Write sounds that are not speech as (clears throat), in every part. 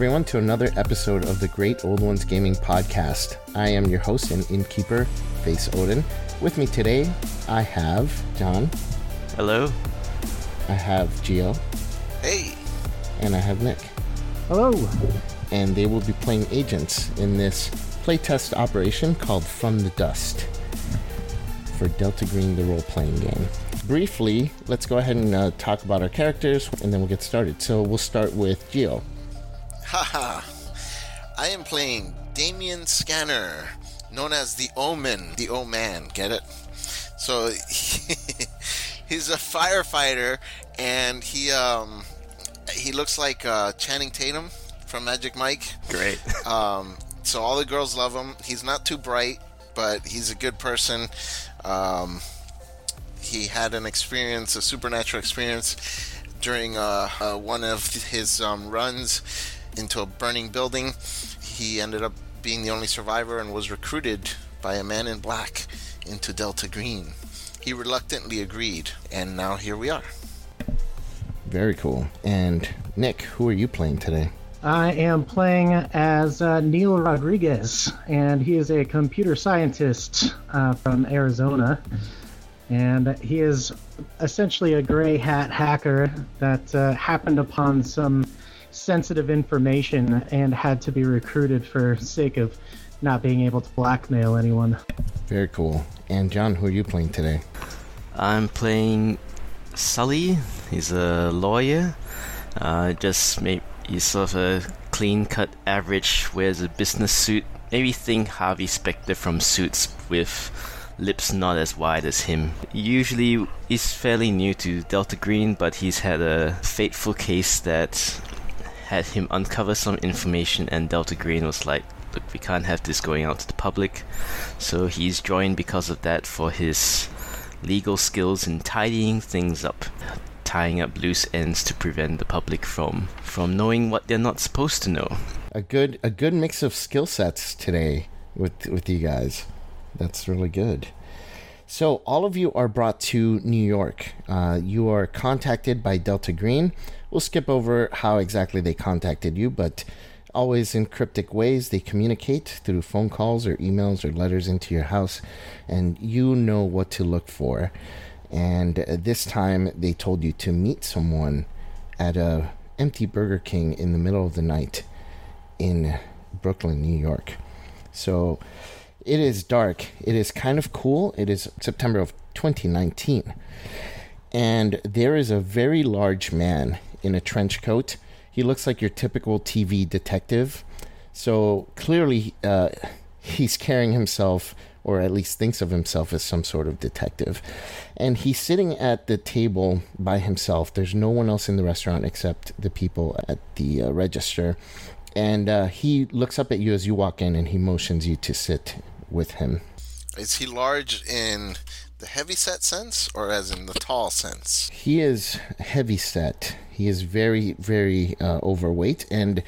welcome everyone to another episode of the Great Old Ones Gaming Podcast. I am your host and innkeeper, Vase Odin. With me today, I have John, Hello. I have Geo, Hey, and I have Nick. Hello. And they will be playing agents in this playtest operation called From the Dust for Delta Green, the role playing game. Briefly, let's go ahead and uh, talk about our characters and then we'll get started. So we'll start with Geo. Haha. I am playing Damien Scanner, known as the Omen, the O Man. Get it? So (laughs) he's a firefighter, and he um he looks like uh, Channing Tatum from Magic Mike. Great. (laughs) Um, so all the girls love him. He's not too bright, but he's a good person. Um, he had an experience, a supernatural experience, during uh, uh, one of his um, runs into a burning building. He ended up being the only survivor and was recruited by a man in black into Delta Green. He reluctantly agreed, and now here we are. Very cool. And Nick, who are you playing today? I am playing as uh, Neil Rodriguez, and he is a computer scientist uh, from Arizona. And he is essentially a gray hat hacker that uh, happened upon some sensitive information and had to be recruited for sake of not being able to blackmail anyone. Very cool. And John, who are you playing today? I'm playing Sully. He's a lawyer. Uh, just maybe he's sort of a clean-cut average. Wears a business suit. Maybe think Harvey Specter from Suits with lips not as wide as him. Usually, he's fairly new to Delta Green, but he's had a fateful case that had him uncover some information, and Delta Green was like, "Look, we can't have this going out to the public." So he's joined because of that for his legal skills in tidying things up, tying up loose ends to prevent the public from from knowing what they're not supposed to know. A good a good mix of skill sets today with with you guys. That's really good. So all of you are brought to New York. Uh, you are contacted by Delta Green. We'll skip over how exactly they contacted you, but always in cryptic ways. They communicate through phone calls or emails or letters into your house, and you know what to look for. And uh, this time they told you to meet someone at a empty Burger King in the middle of the night in Brooklyn, New York. So it is dark. It is kind of cool. It is September of 2019. And there is a very large man in a trench coat. He looks like your typical TV detective. So clearly, uh, he's carrying himself, or at least thinks of himself, as some sort of detective. And he's sitting at the table by himself. There's no one else in the restaurant except the people at the uh, register. And uh, he looks up at you as you walk in and he motions you to sit with him. Is he large in the heavy set sense or as in the tall sense? He is heavy set. He is very, very uh, overweight. And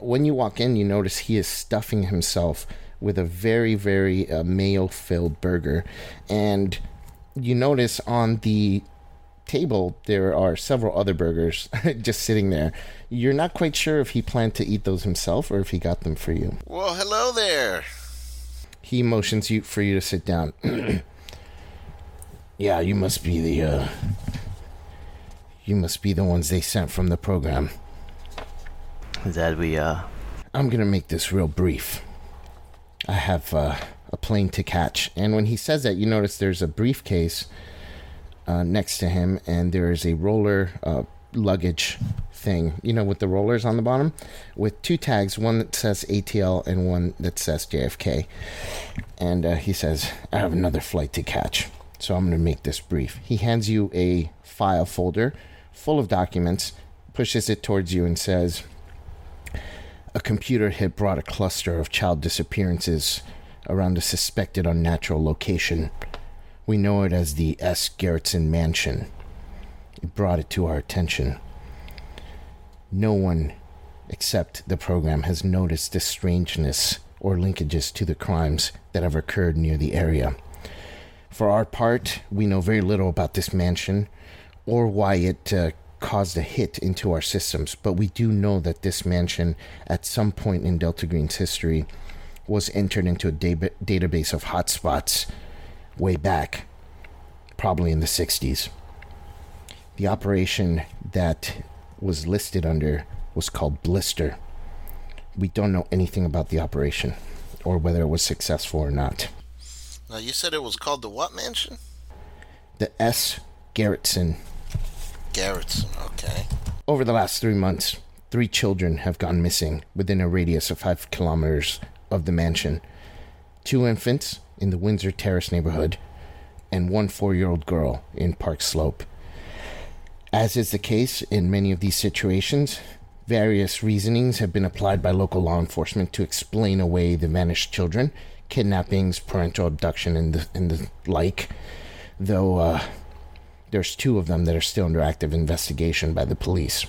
when you walk in, you notice he is stuffing himself with a very, very uh, mayo filled burger. And you notice on the table there are several other burgers (laughs) just sitting there. You're not quite sure if he planned to eat those himself or if he got them for you. Well, hello there. He motions you for you to sit down. (clears throat) yeah, you must be the uh you must be the ones they sent from the program. Is That we uh I'm going to make this real brief. I have uh, a plane to catch. And when he says that, you notice there's a briefcase uh, next to him, and there is a roller uh, luggage thing, you know, with the rollers on the bottom, with two tags one that says ATL and one that says JFK. And uh, he says, I have another flight to catch. So I'm going to make this brief. He hands you a file folder full of documents, pushes it towards you, and says, a computer hit brought a cluster of child disappearances around a suspected unnatural location. We know it as the S. Gerritsen Mansion. It brought it to our attention. No one except the program has noticed the strangeness or linkages to the crimes that have occurred near the area. For our part, we know very little about this mansion or why it uh, caused a hit into our systems, but we do know that this mansion, at some point in Delta Green's history, was entered into a da- database of hotspots way back, probably in the 60s. The operation that was listed under was called Blister. We don't know anything about the operation or whether it was successful or not. Now you said it was called the what mansion? The S. Garrettson. Garrettson. Okay. Over the last three months, three children have gone missing within a radius of five kilometers of the mansion. Two infants in the Windsor Terrace neighborhood, and one four year old girl in Park Slope. As is the case in many of these situations, various reasonings have been applied by local law enforcement to explain away the vanished children, kidnappings, parental abduction, and the, and the like, though uh, there's two of them that are still under active investigation by the police.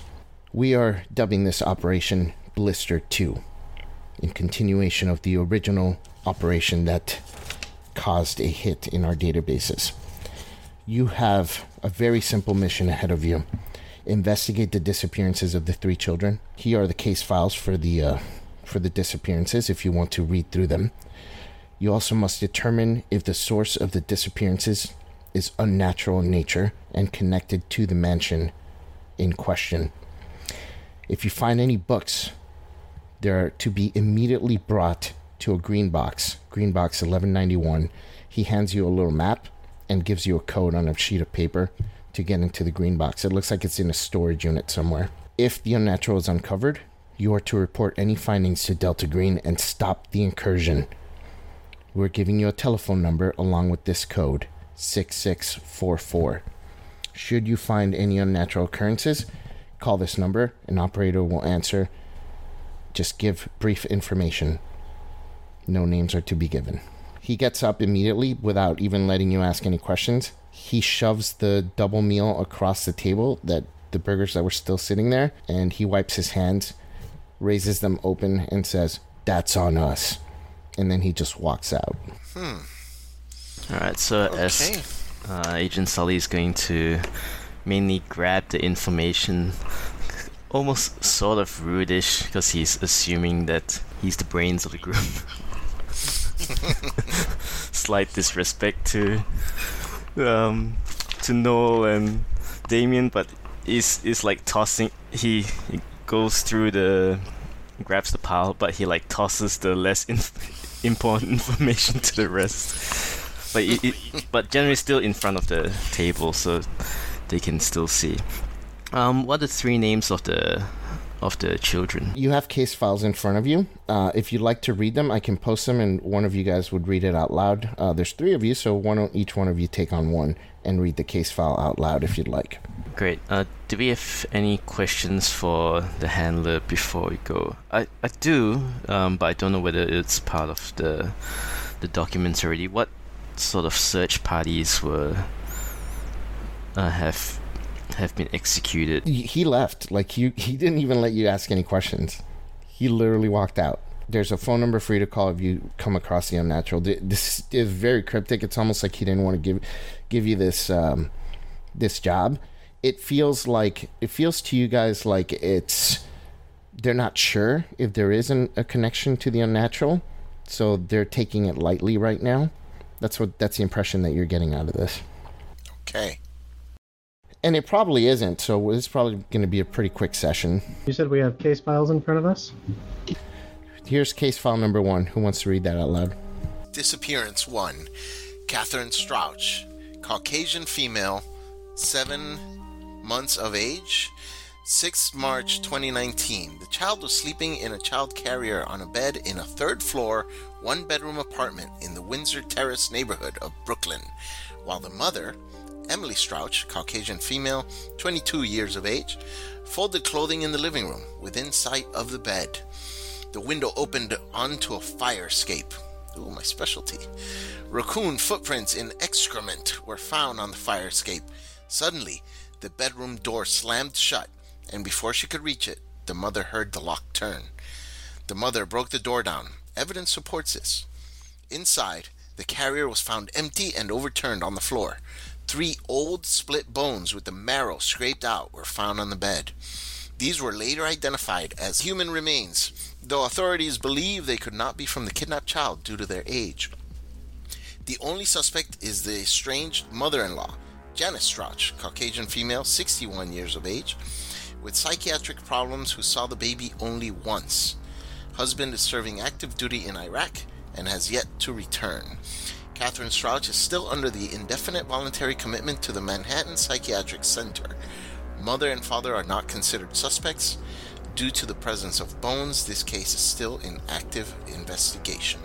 We are dubbing this operation Blister 2, in continuation of the original operation that caused a hit in our databases you have a very simple mission ahead of you. Investigate the disappearances of the three children. Here are the case files for the uh, for the disappearances if you want to read through them. You also must determine if the source of the disappearances is unnatural in nature and connected to the mansion in question. If you find any books, they are to be immediately brought to a green box, green box 1191. He hands you a little map and gives you a code on a sheet of paper to get into the green box. It looks like it's in a storage unit somewhere. If the unnatural is uncovered, you are to report any findings to Delta Green and stop the incursion. We're giving you a telephone number along with this code 6644. Should you find any unnatural occurrences, call this number. An operator will answer. Just give brief information. No names are to be given. He gets up immediately without even letting you ask any questions. He shoves the double meal across the table that the burgers that were still sitting there and he wipes his hands, raises them open and says, "That's on us." And then he just walks out. All right, so Okay. as uh, Agent Sully is going to mainly grab the information, almost sort of rudish, because he's assuming that he's the brains of the group. (laughs) (laughs) Slight disrespect to um, to Noel and Damien, but is is like tossing. He, he goes through the grabs the pile, but he like tosses the less inf- (laughs) important information to the rest. But it, but generally still in front of the table, so they can still see. Um, what are the three names of the of the children? You have case files in front of you. Uh, if you'd like to read them, I can post them, and one of you guys would read it out loud. Uh, there's three of you, so one o- each one of you take on one and read the case file out loud if you'd like. Great. Uh, do we have any questions for the handler before we go? I, I do, um, but I don't know whether it's part of the the documents already. What sort of search parties were uh, have have been executed? He he left. Like he he didn't even let you ask any questions. He literally walked out. There's a phone number for you to call if you come across the unnatural. This is very cryptic. It's almost like he didn't want to give give you this um, this job. It feels like it feels to you guys like it's they're not sure if there is an, a connection to the unnatural, so they're taking it lightly right now. That's what that's the impression that you're getting out of this. Okay. And it probably isn't. So it's probably going to be a pretty quick session. You said we have case files in front of us? Here's case file number one. Who wants to read that out loud? Disappearance 1. Catherine Strauch, Caucasian female, 7 months of age, 6 March 2019. The child was sleeping in a child carrier on a bed in a third floor, one bedroom apartment in the Windsor Terrace neighborhood of Brooklyn, while the mother, Emily Strauch, Caucasian female, 22 years of age, folded clothing in the living room within sight of the bed. The window opened onto a fire escape. Ooh, my specialty. Raccoon footprints in excrement were found on the fire escape. Suddenly, the bedroom door slammed shut, and before she could reach it, the mother heard the lock turn. The mother broke the door down. Evidence supports this. Inside, the carrier was found empty and overturned on the floor. Three old split bones with the marrow scraped out were found on the bed. These were later identified as human remains, though authorities believe they could not be from the kidnapped child due to their age. The only suspect is the estranged mother in law, Janice Strauch, Caucasian female, 61 years of age, with psychiatric problems who saw the baby only once. Husband is serving active duty in Iraq and has yet to return. Catherine Strauch is still under the indefinite voluntary commitment to the Manhattan Psychiatric Center. Mother and father are not considered suspects. Due to the presence of bones, this case is still in active investigation.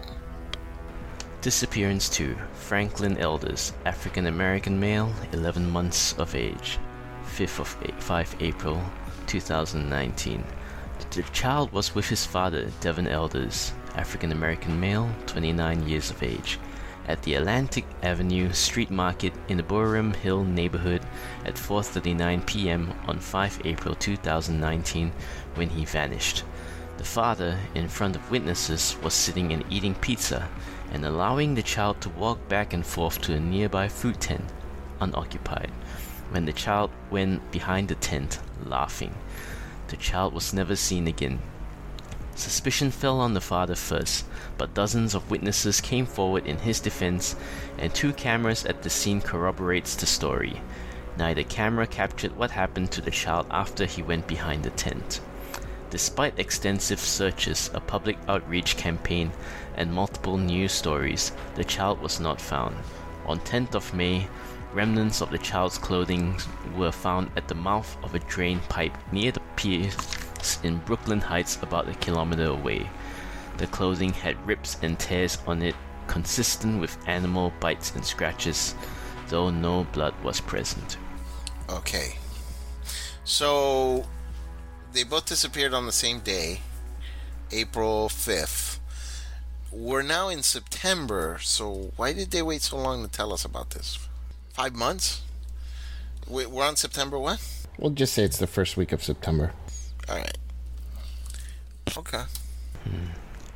Disappearance 2 Franklin Elders, African American male, 11 months of age, 5th of 5 April 2019. The child was with his father, Devin Elders, African American male, 29 years of age, at the Atlantic Avenue Street Market in the Boerum Hill neighborhood at 4:39 p.m. on 5 April 2019 when he vanished. The father, in front of witnesses, was sitting and eating pizza and allowing the child to walk back and forth to a nearby food tent, unoccupied, when the child went behind the tent, laughing. The child was never seen again. Suspicion fell on the father first, but dozens of witnesses came forward in his defense, and two cameras at the scene corroborates the story. Neither camera captured what happened to the child after he went behind the tent. Despite extensive searches, a public outreach campaign, and multiple news stories, the child was not found. On 10th of May, remnants of the child's clothing were found at the mouth of a drain pipe near the pier in Brooklyn Heights about a kilometer away. The clothing had rips and tears on it consistent with animal bites and scratches, though no blood was present. Okay. So they both disappeared on the same day, April 5th. We're now in September, so why did they wait so long to tell us about this? Five months? We're on September what? We'll just say it's the first week of September. All right. Okay.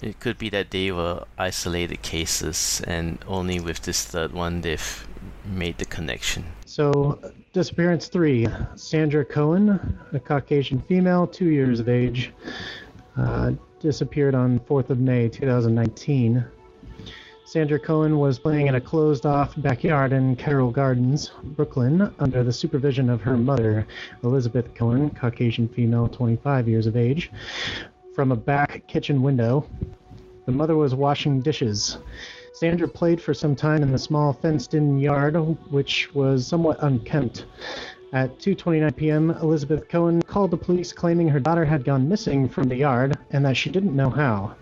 It could be that they were isolated cases, and only with this third one they've made the connection. So, disappearance three Sandra Cohen, a Caucasian female, two years of age, uh, disappeared on 4th of May 2019. Sandra Cohen was playing in a closed off backyard in Carroll Gardens, Brooklyn, under the supervision of her mother, Elizabeth Cohen, Caucasian female, 25 years of age, from a back kitchen window. The mother was washing dishes. Sandra played for some time in the small fenced-in yard, which was somewhat unkempt. At 2:29 p.m., Elizabeth Cohen called the police claiming her daughter had gone missing from the yard and that she didn't know how.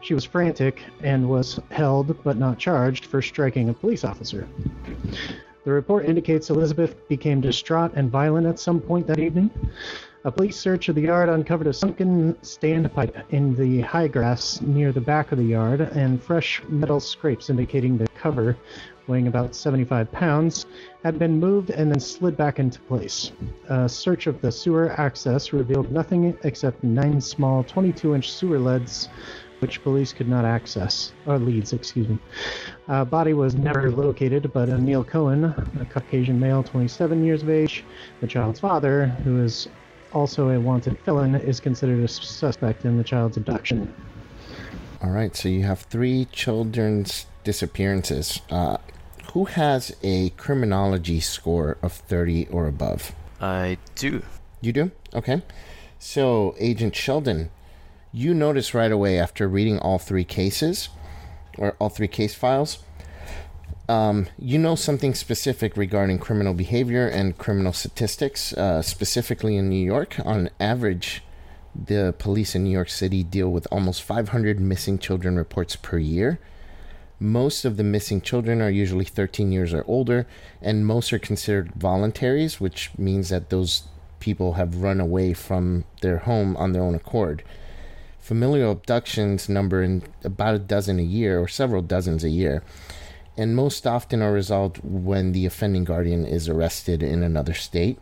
She was frantic and was held but not charged for striking a police officer. The report indicates Elizabeth became distraught and violent at some point that evening. A police search of the yard uncovered a sunken standpipe in the high grass near the back of the yard and fresh metal scrapes indicating the cover, weighing about 75 pounds, had been moved and then slid back into place. A search of the sewer access revealed nothing except nine small 22 inch sewer leads which police could not access, or leads, excuse me. Uh, body was never located, but Neil Cohen, a Caucasian male, 27 years of age, the child's father, who is also a wanted felon, is considered a suspect in the child's abduction. All right, so you have three children's disappearances. Uh, who has a criminology score of 30 or above? I do. You do? Okay. So, Agent Sheldon, you notice right away after reading all three cases, or all three case files, um, you know something specific regarding criminal behavior and criminal statistics, uh, specifically in New York. On average, the police in New York City deal with almost 500 missing children reports per year. Most of the missing children are usually 13 years or older, and most are considered voluntaries, which means that those people have run away from their home on their own accord. Familial abductions number in about a dozen a year, or several dozens a year, and most often are resolved when the offending guardian is arrested in another state.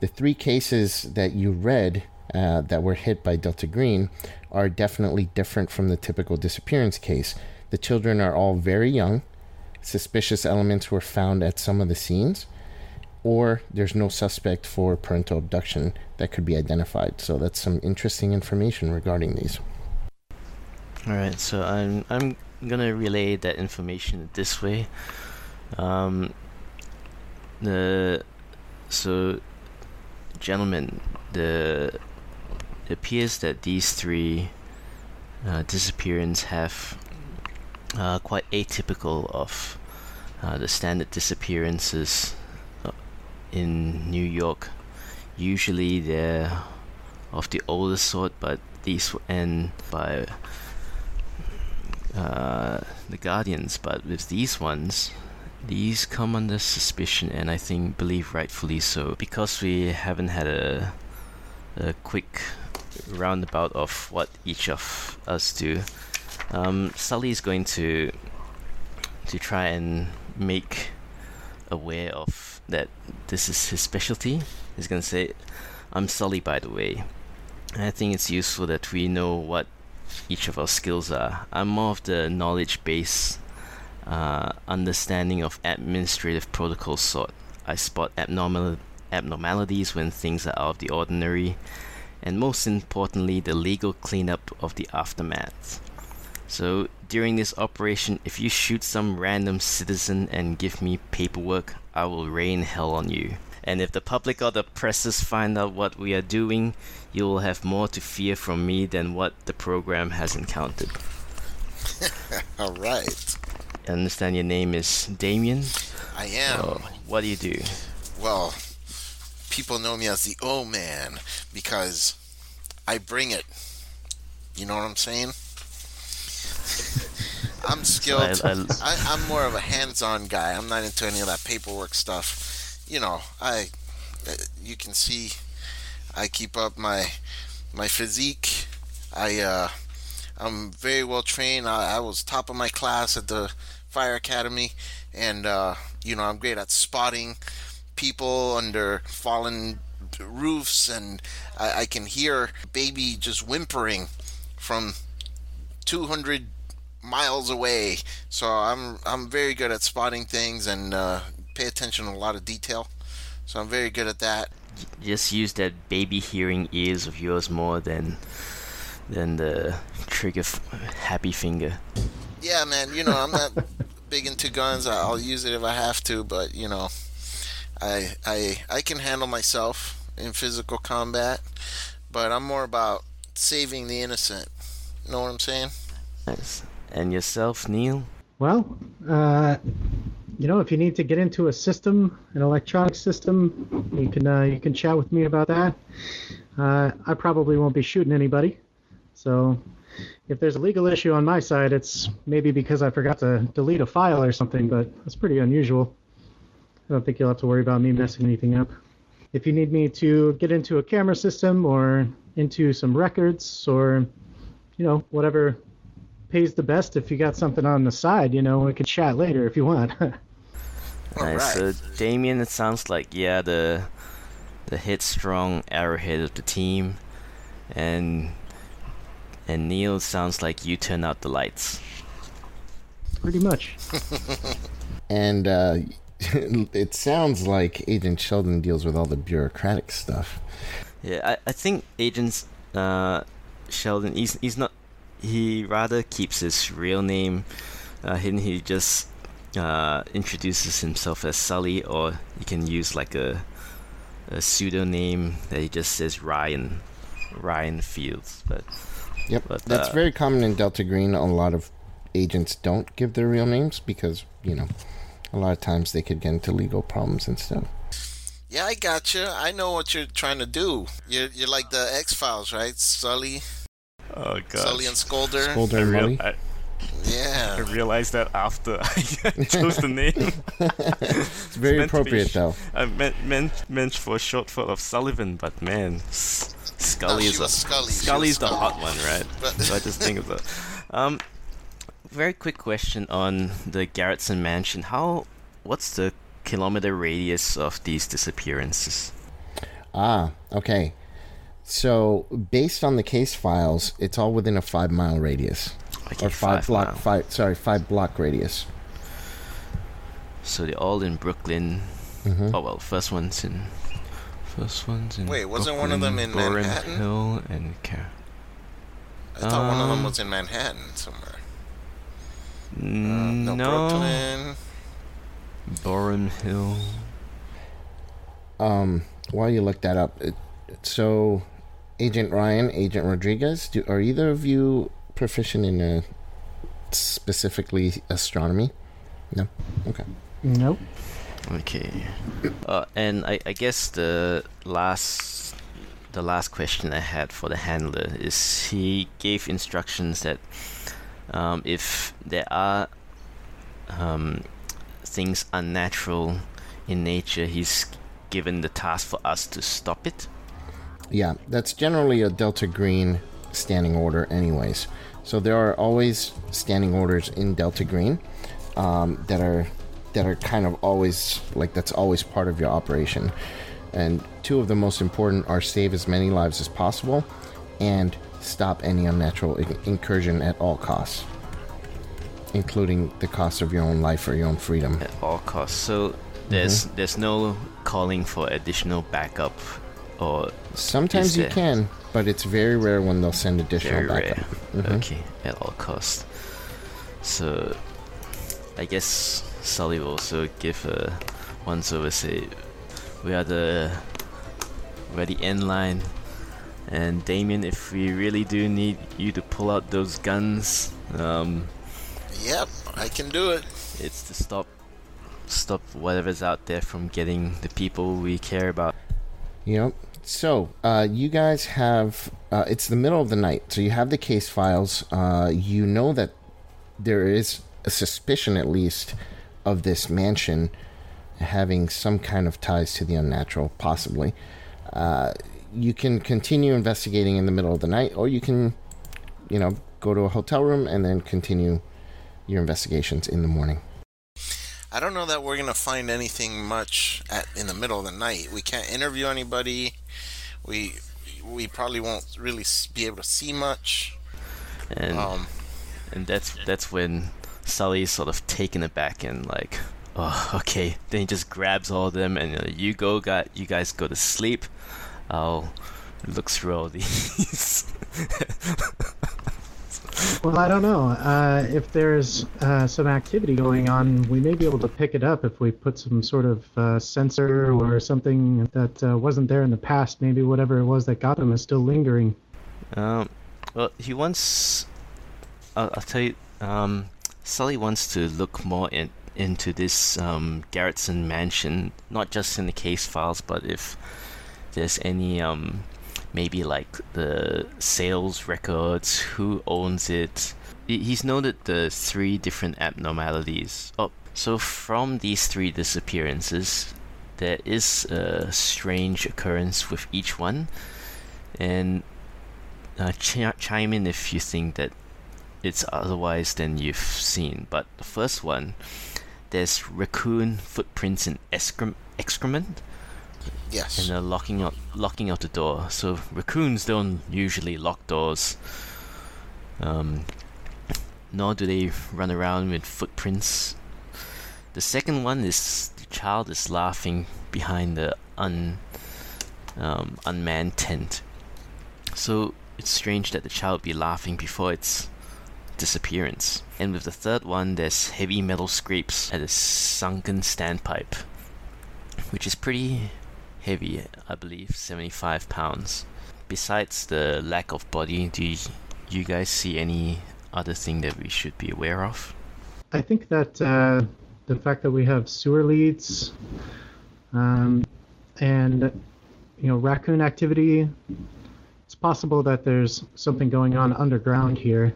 The three cases that you read uh, that were hit by Delta Green are definitely different from the typical disappearance case. The children are all very young, suspicious elements were found at some of the scenes, or there's no suspect for parental abduction that could be identified. So that's some interesting information regarding these. All right, so I'm I'm gonna relay that information this way. Um, the so, gentlemen, the it appears that these three uh, disappearances have uh, quite atypical of uh, the standard disappearances in New York. Usually they're of the older sort, but these were end by uh, the Guardians. But with these ones, these come under suspicion, and I think believe rightfully so, because we haven't had a a quick roundabout of what each of us do. Um, Sully is going to to try and make aware of that this is his specialty. He's to say, "I'm Sully, by the way." I think it's useful that we know what each of our skills are. I'm more of the knowledge base, uh, understanding of administrative protocol sort. I spot abnormal abnormalities when things are out of the ordinary, and most importantly, the legal cleanup of the aftermath. So during this operation, if you shoot some random citizen and give me paperwork, I will rain hell on you. And if the public or the presses find out what we are doing, you will have more to fear from me than what the program has encountered. (laughs) All right. I understand your name is Damien. I am. Oh, what do you do? Well, people know me as the O Man because I bring it. You know what I'm saying? (laughs) I'm skilled. (laughs) I- I'm more of a hands-on guy. I'm not into any of that paperwork stuff. You know, I. uh, You can see, I keep up my my physique. I uh, I'm very well trained. I, I was top of my class at the fire academy, and uh, you know I'm great at spotting people under fallen roofs, and I, I can hear baby just whimpering from 200 miles away. So I'm I'm very good at spotting things and uh, pay attention to a lot of detail. So I'm very good at that. Just use that baby hearing ears of yours more than than the trigger f- happy finger. Yeah, man. You know I'm not (laughs) big into guns. I'll use it if I have to, but you know, I I I can handle myself in physical combat, but I'm more about saving the innocent. Know what I'm saying? Nice. And yourself, Neil? Well, uh, you know, if you need to get into a system, an electronic system, you can uh, you can chat with me about that. Uh, I probably won't be shooting anybody, so if there's a legal issue on my side, it's maybe because I forgot to delete a file or something, but that's pretty unusual. I don't think you'll have to worry about me messing anything up. If you need me to get into a camera system or into some records or you know whatever pays the best if you got something on the side, you know, we could chat later if you want. (laughs) All nice. right. So Damien, it sounds like yeah the the headstrong arrowhead of the team, and and Neil sounds like you turn out the lights. Pretty much. (laughs) And uh, (laughs) it sounds like Agent Sheldon deals with all the bureaucratic stuff. Yeah, I, I think Agent uh, Sheldon, he's, he's not, he rather keeps his real name uh, hidden. He just uh, introduces himself as Sully, or he can use like a, a pseudonym that he just says Ryan, Ryan Fields. But Yep, But, that's uh, very common in Delta Green. A lot of agents don't give their real names because you know, a lot of times they could get into legal problems and stuff. Yeah, I got you. I know what you're trying to do. You're, you're like the X Files, right? Sully, Oh god. Sully and Scolder. Scolder I, and real- Mully. I, I realized that after (laughs) I (laughs) chose the name. It's very meant to be appropriate sh- though. I meant meant meant for a short for of Sullivan, but man, S- Scully she is a, Scully. She Scully's the Scully. hot one, right? But- so I just think of that. (laughs) Um, very quick question on the Garrettson mansion. How, what's the kilometer radius of these disappearances? Ah, okay. So based on the case files, it's all within a five mile radius Okay, or five, block mile. five sorry five block radius. So they're all in Brooklyn. Mhm. Oh well, first one's in. First one's in. Wait, wasn't one of them in Brooklyn, Boerum Manhattan? Hill and Car- I thought one of them Um, was in Manhattan somewhere. Uh, no, no, Brooklyn. Boerum Hill. Um, while you look that up, it, so Agent Ryan, Agent Rodriguez, do, are either of you proficient in uh, specifically astronomy? No. Okay. Nope. Okay. Uh, and I, I guess the last the last question I had for the handler is he gave instructions that um, if there are um, things unnatural in nature, he's given the task for us to stop it. Yeah, that's generally a Delta Green standing order, anyways. So there are always standing orders in Delta Green um, that are that are kind of always like that's always part of your operation. And two of the most important are save as many lives as possible and stop any unnatural incursion at all costs, including the cost of your own life or your own freedom. at all costs. So there's there's no calling for additional backup or Sometimes you can, but it's very rare when they'll send additional very backup. rare. Mhm. Okay, at all costs. So I guess Sully will also give a once over say we are the we're the end line. And Damien, if we really do need you to pull out those guns, um, Yep, I can do it. it's to stop stop whatever's out there from getting the people we care about. Yep. So, uh, you guys have, uh, it's the middle of the night, so you have the case files. Uh, you know that there is a suspicion, at least, of this mansion having some kind of ties to the unnatural, possibly. Uh, you can continue investigating in the middle of the night, or you can, you know, go to a hotel room and then continue your investigations in the morning. I don't know that we're gonna find anything much at in the middle of the night. We can't interview anybody. We we probably won't really be able to see much. And Um, and that's that's when Sully's sort of taken aback and like, oh, okay. Then he just grabs all of them and uh, you go, got you guys go to sleep. I'll look through all these. (laughs) Well, I don't know. Uh, if there's uh, some activity going on, we may be able to pick it up if we put some sort of uh, sensor or something that uh, wasn't there in the past. Maybe whatever it was that got them is still lingering. um, well, he wants. I'll, I'll tell you. Um, Sully wants to look more in, into this um, Garrettson mansion, not just in the case files, but if there's any um, maybe like the sales records, who owns it. He's noted the three different abnormalities. Oh, so from these three disappearances, there is a strange occurrence with each one, and uh, chi- chime in if you think that it's otherwise than you've seen. But the first one, there's raccoon footprints in excrem- excrement yes. and they're locking out locking out the door. So raccoons don't usually lock doors. Um, nor do they run around with footprints. The second one is the child is laughing behind the un um, unmanned tent. So it's strange that the child be laughing before its disappearance. And with the third one, there's heavy metal scrapes at a sunken standpipe, which is pretty heavy, I believe, 75 pounds. Besides the lack of body, do you, guys see any other thing that we should be aware of? I think that uh, the fact that we have sewer leads um, and you know raccoon activity, it's possible that there's something going on underground here.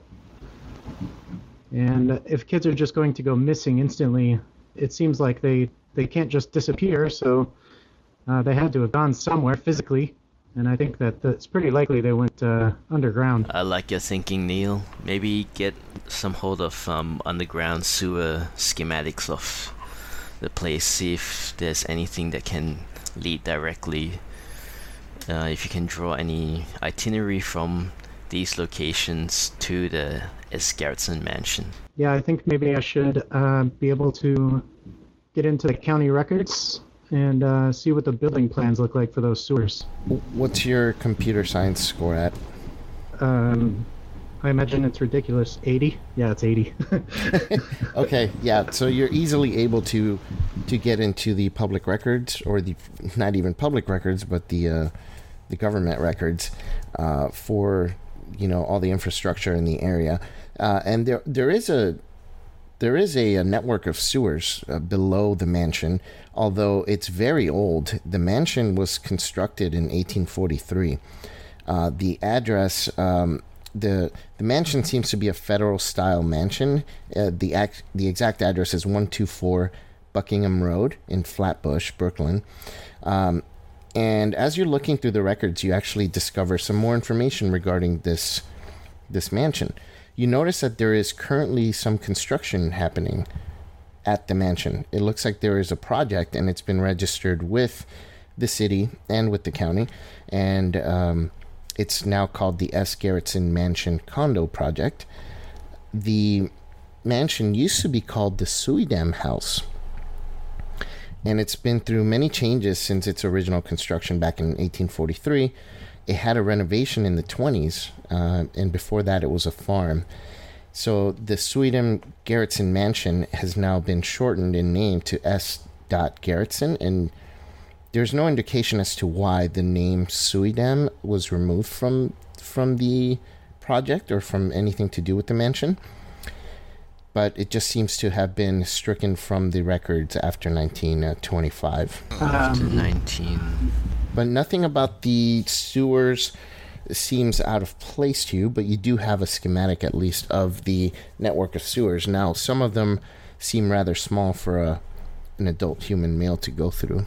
And if kids are just going to go missing instantly, it seems like they they can't just disappear. So uh, they had to have gone somewhere physically, and I think that it's pretty likely they went uh, underground. I like your thinking, Neil. Maybe get some hold of um, underground sewer schematics of the place. See if there's anything that can lead directly. Uh, if you can draw any itinerary from these locations to the S. Mansion. Yeah, I think maybe I should uh, be able to get into the county records and uh, see what the building plans look like for those sewers. What's your computer science score at? Um, I imagine it's ridiculous. 80? Yeah, it's 80. (laughs) Okay, yeah. So you're easily able to to get into the public records, or the not even public records, but the uh, the government records uh, for you know all the infrastructure in the area. Uh, and there there is a there is a, a network of sewers uh, below the mansion, although it's very old. The mansion was constructed in 1843. Uh, the address, um, the the mansion seems to be a federal style mansion. Uh, the act, the exact address is 124 Buckingham Road in Flatbush, Brooklyn. Um, and as you're looking through the records, you actually discover some more information regarding this this mansion. You notice that there is currently some construction happening at the mansion. It looks like there is a project, and it's been registered with the city and with the county, and um, it's now called the S. Garrettson Mansion Condo Project. The mansion used to be called the Suydam House and it's been through many changes since its original construction back in 1843. It had a renovation in the 20s, uh, and before that, it was a farm. So the Suydam Garrettson Mansion has now been shortened in name to S. Garrettson, and there's no indication as to why the name Suydam was removed from from the project or from anything to do with the mansion but it just seems to have been stricken from the records after 1925. Um, 19. But nothing about the sewers seems out of place to you, but you do have a schematic at least of the network of sewers. Now, some of them seem rather small for a, an adult human male to go through.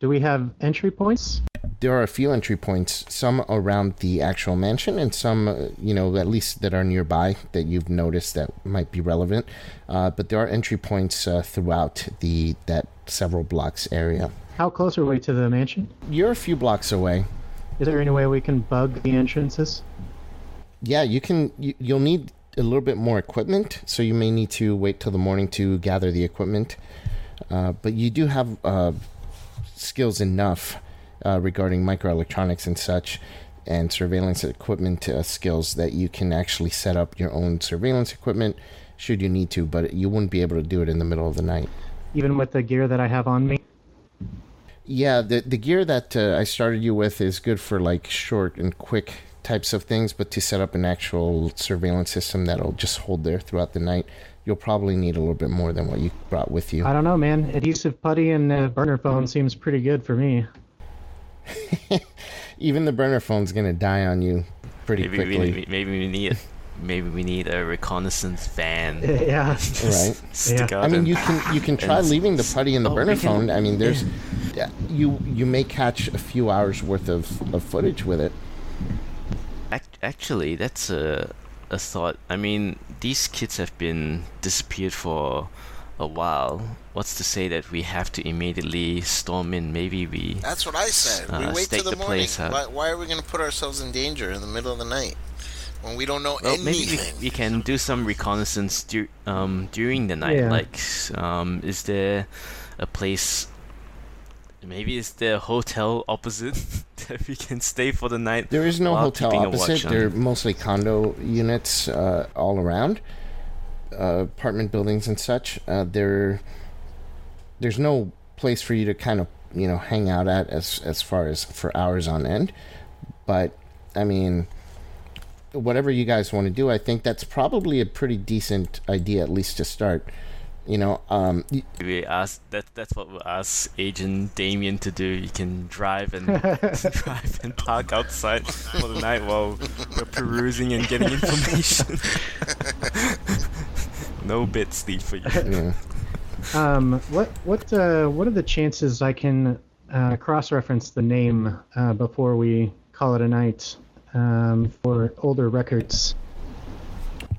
do we have entry points? There are a few entry points, some around the actual mansion, and some, uh, you know, at least that are nearby that you've noticed that might be relevant. Uh, but there are entry points uh, throughout the that several blocks area. How close are we to the mansion? You're a few blocks away. Is there any way we can bug the entrances? Yeah, you can. You, you'll need a little bit more equipment, so you may need to wait till the morning to gather the equipment. Uh, but you do have uh, skills enough uh, regarding microelectronics and such, and surveillance equipment uh, skills that you can actually set up your own surveillance equipment should you need to. But you wouldn't be able to do it in the middle of the night. Even with the gear that I have on me? Yeah, the the gear that uh, I started you with is good for like short and quick types of things, but to set up an actual surveillance system that'll just hold there throughout the night, you'll probably need a little bit more than what you brought with you. I don't know, man. Adhesive putty and uh, burner phone seems pretty good for me. (laughs) Even the burner phone's gonna die on you pretty Maybe quickly, we, maybe we need (laughs) maybe we need a reconnaissance van. (laughs) yeah. (laughs) right? Stick Yeah. I mean, and- you can you can try (laughs) leaving the putty in the Oh, burner can- phone. I mean, there's yeah, you you may catch a few hours worth of, of footage with it. Actually, that's a a thought. I mean, these kids have been disappeared for a while. What's to say that we have to immediately storm in? Maybe we. That's what I said. we Uh, wait stake till the, the morning. place. Why, why are we going to put ourselves in danger in the middle of the night when we don't know Well, maybe we, anything? we can do some reconnaissance dur- um, during the night. Yeah. Like, um, is there a place? Maybe is there a hotel opposite (laughs) that we can stay for the night? There is no hotel opposite. watch They're mostly condo units uh, all around, uh, apartment buildings and such. Uh, there, there's no place for you to kind of you know hang out at as as far as for hours on end. But I mean, whatever you guys want to do, I think that's probably a pretty decent idea at least to start. You know, um, We ask that. That's what we ask Agent Damien to do. You can drive and (laughs) drive and park outside for the night while we're perusing and getting information. (laughs) no bit sleep for you. you know, Um, what what uh, what are the chances I can uh, cross-reference the name uh, before we call it a night um, for older records?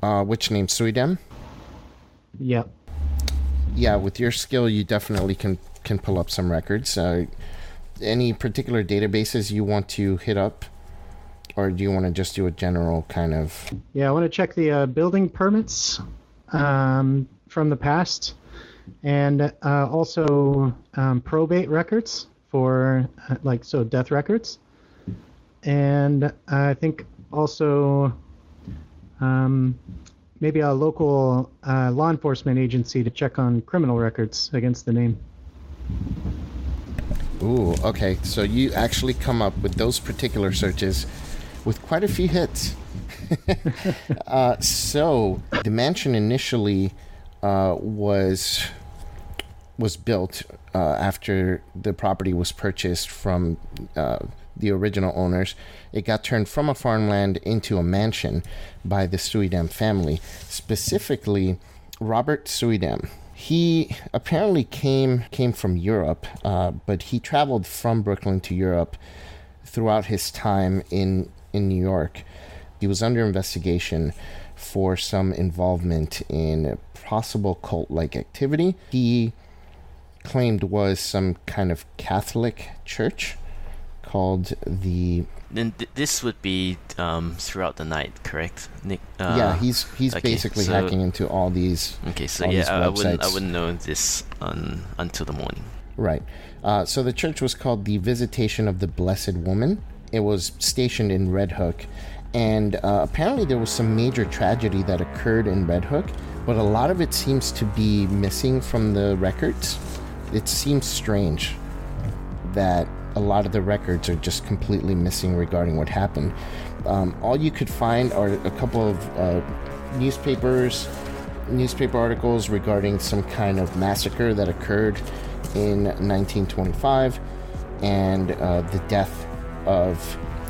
uh, which name Suydam? Yep. yeah, with your skill, you definitely can can pull up some records. Uh, any particular databases you want to hit up, or do you want to just do a general kind of? Yeah, I want to check the uh, building permits um, from the past, and uh, also um, probate records for uh, like so death records, and I think also um, maybe a local uh, law enforcement agency to check on criminal records against the name. Ooh, okay. So you actually come up with those particular searches with quite a few hits. (laughs) uh, so the mansion initially uh, was was built uh, after the property was purchased from uh, the original owners. It got turned from a farmland into a mansion by the Suydam family, specifically Robert Suydam. He apparently came came from Europe, uh, but he traveled from Brooklyn to Europe throughout his time in in New York. He was under investigation for some involvement in possible cult like activity. He claimed was some kind of Catholic church called the Then th- this would be um, throughout the night, correct, Nick? Uh, yeah he's he's okay, basically so- hacking into all these Okay, so yeah, I, I wouldn't I wouldn't know this on, until the morning. Right. Uh, so the church was called the Visitation of the Blessed Woman. It was stationed in Red Hook, and uh, apparently there was some major tragedy that occurred in Red Hook, but a lot of it seems to be missing from the records. It seems strange that a lot of the records are just completely missing regarding what happened. Um, all you could find are a couple of uh, newspapers, newspaper articles regarding some kind of massacre that occurred in 1925 and uh, the death of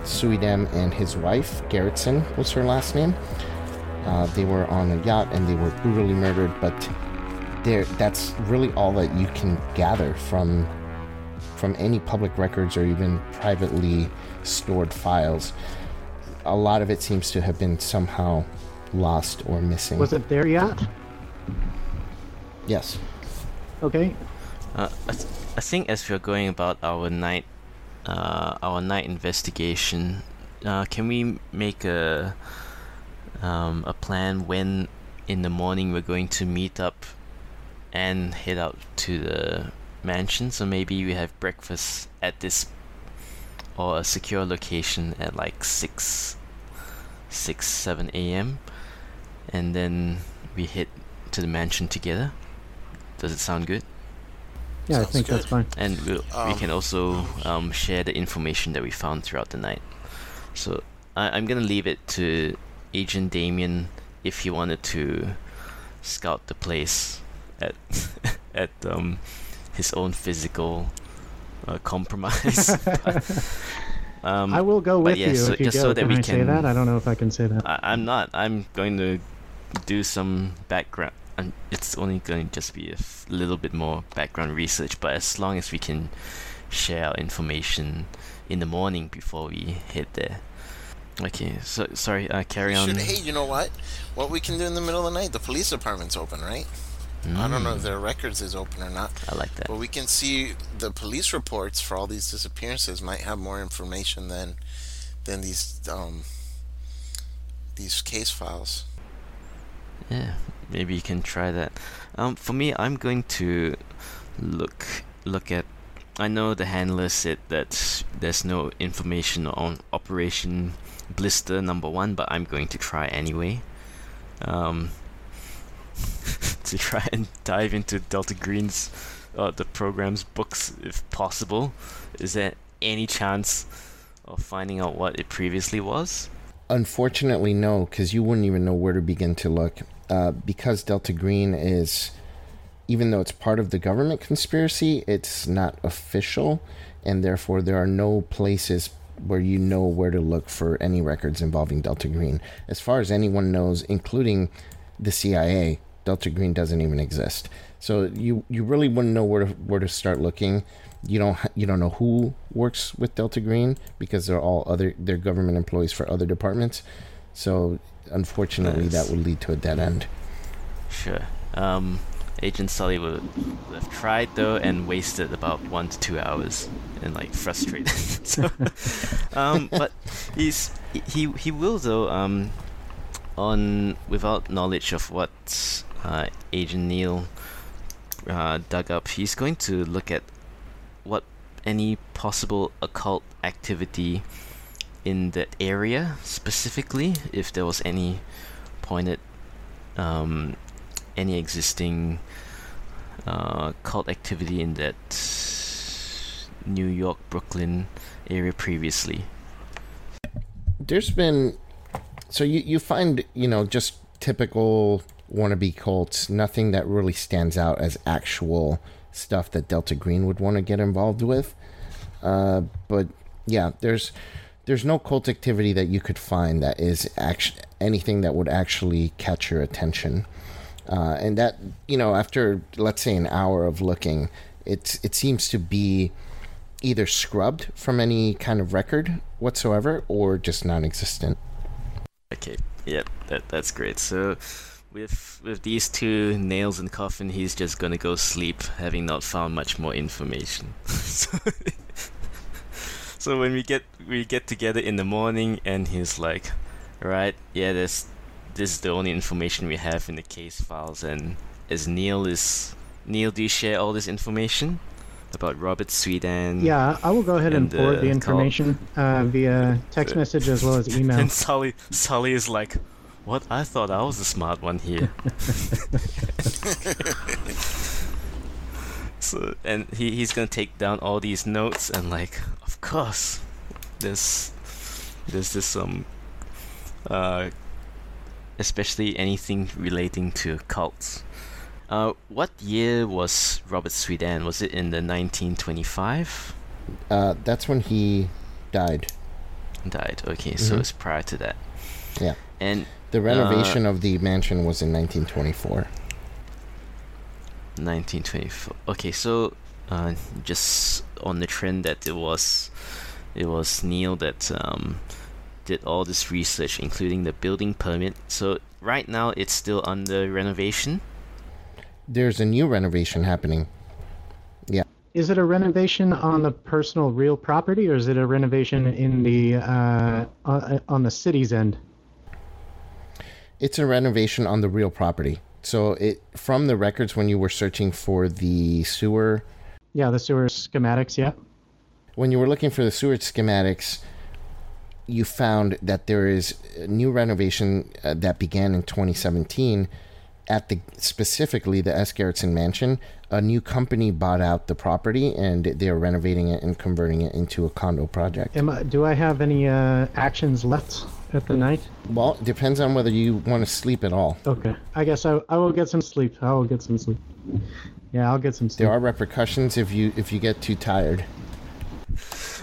Suydam and his wife, Gerritsen was her last name. Uh, they were on a yacht and they were brutally murdered, but there that's really all that you can gather from from any public records or even privately stored files. A lot of it seems to have been somehow lost or missing. Was it their yacht? Yes. Okay. Uh, I, th- I think as we're going about our night, uh, our night investigation, uh, can we make a um, a plan when in the morning we're going to meet up and head out to the mansion? So maybe we have breakfast at this or a secure location at like six, six seven a.m. and then we head to the mansion together. Does it sound good? Yeah, I Sounds think that's fine. and we'll, we Um, can also um, share the information that we found throughout the night. So I, I'm gonna leave it to Agent Damien if he wanted to scout the place at (laughs) at um, his own physical uh, compromise. (laughs) um, I will go with yeah, you so if you just go. so that can we I say can- that? I don't know if I can say that. I, I'm not. I'm going to do some background. And it's only going to just be a f- little bit more background research, but as long as we can share our information in the morning before we head there. Okay, so sorry. Uh, carry on. Should, hey, you know what? What we can do in the middle of the night? The police department's open, right? I don't know if their records is open or not. I like that. But we can see the police reports for all these disappearances might have more information than than these um these case files. Yeah, maybe you can try that. Um, for me, I'm going to look look at. I know the handler said that there's no information on Operation Blister Number One, but I'm going to try anyway. Um, (laughs) to try and dive into Delta Green's, uh, the program's books if possible. Is there any chance of finding out what it previously was? Unfortunately, no, because you wouldn't even know where to begin to look. Uh, because Delta Green is, even though it's part of the government conspiracy, it's not official, and therefore there are no places where you know where to look for any records involving Delta Green. As far as anyone knows, including the CIA, Delta Green doesn't even exist. So you you really wouldn't know where to where to start looking. You don't you don't know who works with Delta Green because they're all other they're government employees for other departments. So unfortunately, Nice. that would lead to a dead end. Sure. Um, Agent Sully would have tried though and wasted about one to two hours and like frustrated. (laughs) so, um, but he's he he will though um on without knowledge of what uh, Agent Neil uh, dug up, he's going to look at what any possible occult activity in that area specifically, if there was any pointed, um, any existing uh, cult activity in that New York, Brooklyn area previously. There's been so you you find you know just typical wannabe cults, nothing that really stands out as actual stuff that Delta Green would want to get involved with. Uh, but yeah, there's there's no cult activity that you could find that is actually anything that would actually catch your attention. Uh, and that you know after let's say an hour of looking, it it seems to be either scrubbed from any kind of record whatsoever or just non-existent. Okay, yep, that that's great. So with with these two nails in the coffin, he's just gonna go sleep, having not found much more information. so, (laughs) so when we get we get together in the morning, and he's like, "Right, yeah, this this is the only information we have in the case files." And as Neil is Neil, do you share all this information about Robert Suydam? Yeah, I will go ahead and, And, forward uh, the information uh, via text message as well as (laughs) email. And Sully Sully is like, "What? I thought I was the smart one here." (laughs) so and he he's gonna take down all these notes and like, of course, there's there's this um uh especially anything relating to cults. Uh, what year was Robert Suydam? Was it in the 1925? Uh, that's when he died. Died. Okay, so Mhm. it's prior to that. Yeah. And The renovation of the mansion was in 1924. 1924. Okay, so uh, just on the trend that it was, it was Neil that um, did all this research, including the building permit. So right now it's still under renovation. There's a new renovation happening. Yeah. Is it a renovation on the personal real property, or is it a renovation in the uh, on, on the city's end? It's a renovation on the real property. So it from the records when you were searching for the sewer, Yeah, the sewer schematics. Yeah. when you were looking for the sewer schematics, you found that there is a new renovation uh, that began in 2017 at the specifically the S. Garrettson Mansion. A new company bought out the property and they are renovating it and converting it into a condo project. Am I, do I have any uh, actions left at the night? Well, it depends on whether you want to sleep at all. Okay. I guess I, I will get some sleep. I will get some sleep. Yeah, I'll get some sleep. There are repercussions if you if you get too tired.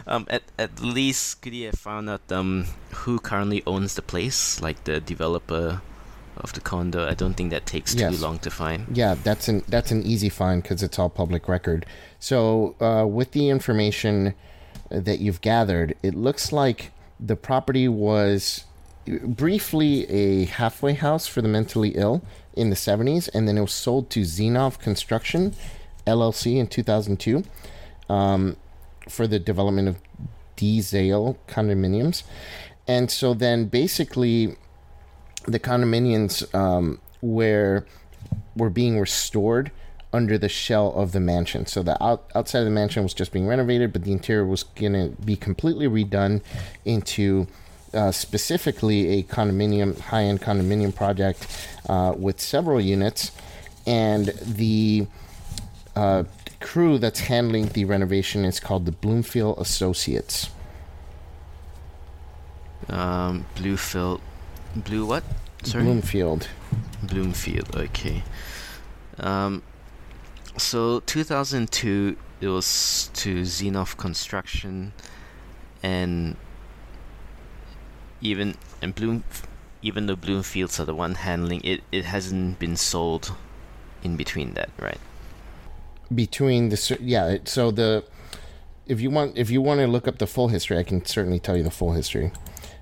Um, at at least could you have found out um who currently owns the place, like the developer of the condo? I don't think that takes too long to find. Yeah, that's an that's an easy find because it's all public record. So uh, with the information that you've gathered, it looks like the property was briefly a halfway house for the mentally ill in the 70s, and then it was sold to Zenov Construction LLC in 2002 um, for the development of D Zale condominiums. And so then basically the condominiums um, were were being restored under the shell of the mansion. So the out, outside of the mansion was just being renovated, but the interior was going to be completely redone into uh, specifically a condominium, high-end condominium project uh, with several units, and the uh, crew that's handling the renovation is called the Bloomfield Associates. Um, Bluefield, Blue what? Sorry, Bloomfield. Bloomfield. Okay. Um, so 2002, it was to Zenov Construction, and even and Bloom, even though Bloomfields are the one handling it, it hasn't been sold in between that, right? between the yeah so the if you want if you want to look up the full history i can certainly tell you the full history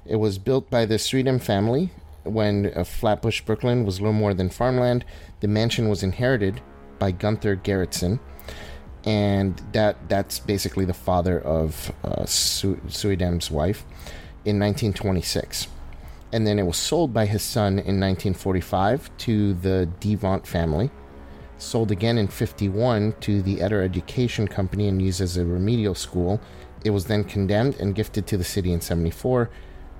it was built by the Suydam family when uh, flatbush brooklyn was little more than farmland the mansion was inherited by gunther gerritsen and that that's basically the father of uh, Su- wife in 1926 and then it was sold by his son in 1945 to the Devont family sold again in 51 to the Eder Education Company and used as a remedial school. It was then condemned and gifted to the city in 74,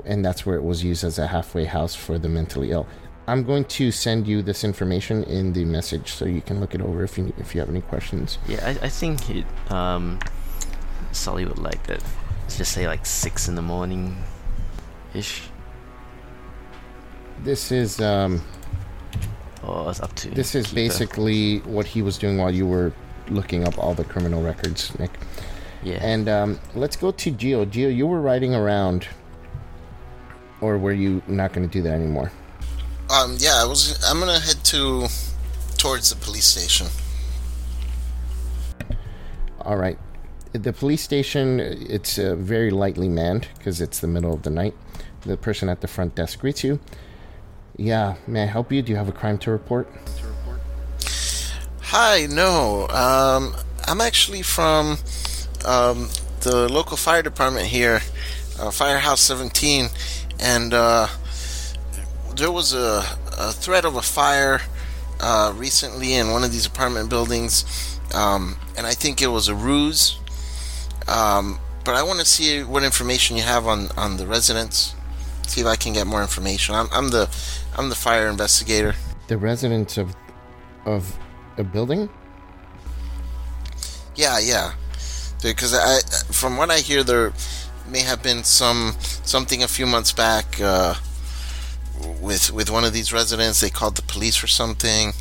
and that's where it was used as a halfway house for the mentally ill. I'm going to send you this information in the message so you can look it over if you if you have any questions. Yeah, I, I think it, um, Sully would like that. Let's just say like six in the morning, ish, This is um, or it's up to. this is Keeper. basically what he was doing while you were looking up all the criminal records, Nick. Yeah. And um, let's go to Geo. Geo, you were riding around, or were you not going to do that anymore? Um, yeah, I was. I'm gonna head to towards the police station. All right. The police station, it's uh, very lightly manned because it's the middle of the night. The person at the front desk greets you. Yeah, may I help you? Do you have a crime to report? Hi, no. Um, I'm actually from um, the local fire department here, uh, Firehouse 17, and uh, there was a, a threat of a fire uh, recently in one of these apartment buildings, um, and I think it was a ruse. Um, but I want to see what information you have on, on the residents. See if I can get more information. I'm, I'm the I'm the fire investigator. The residents of of a building? Yeah, yeah. Because I, from what I hear, there may have been some something a few months back uh, with with one of these residents. They called the police or something.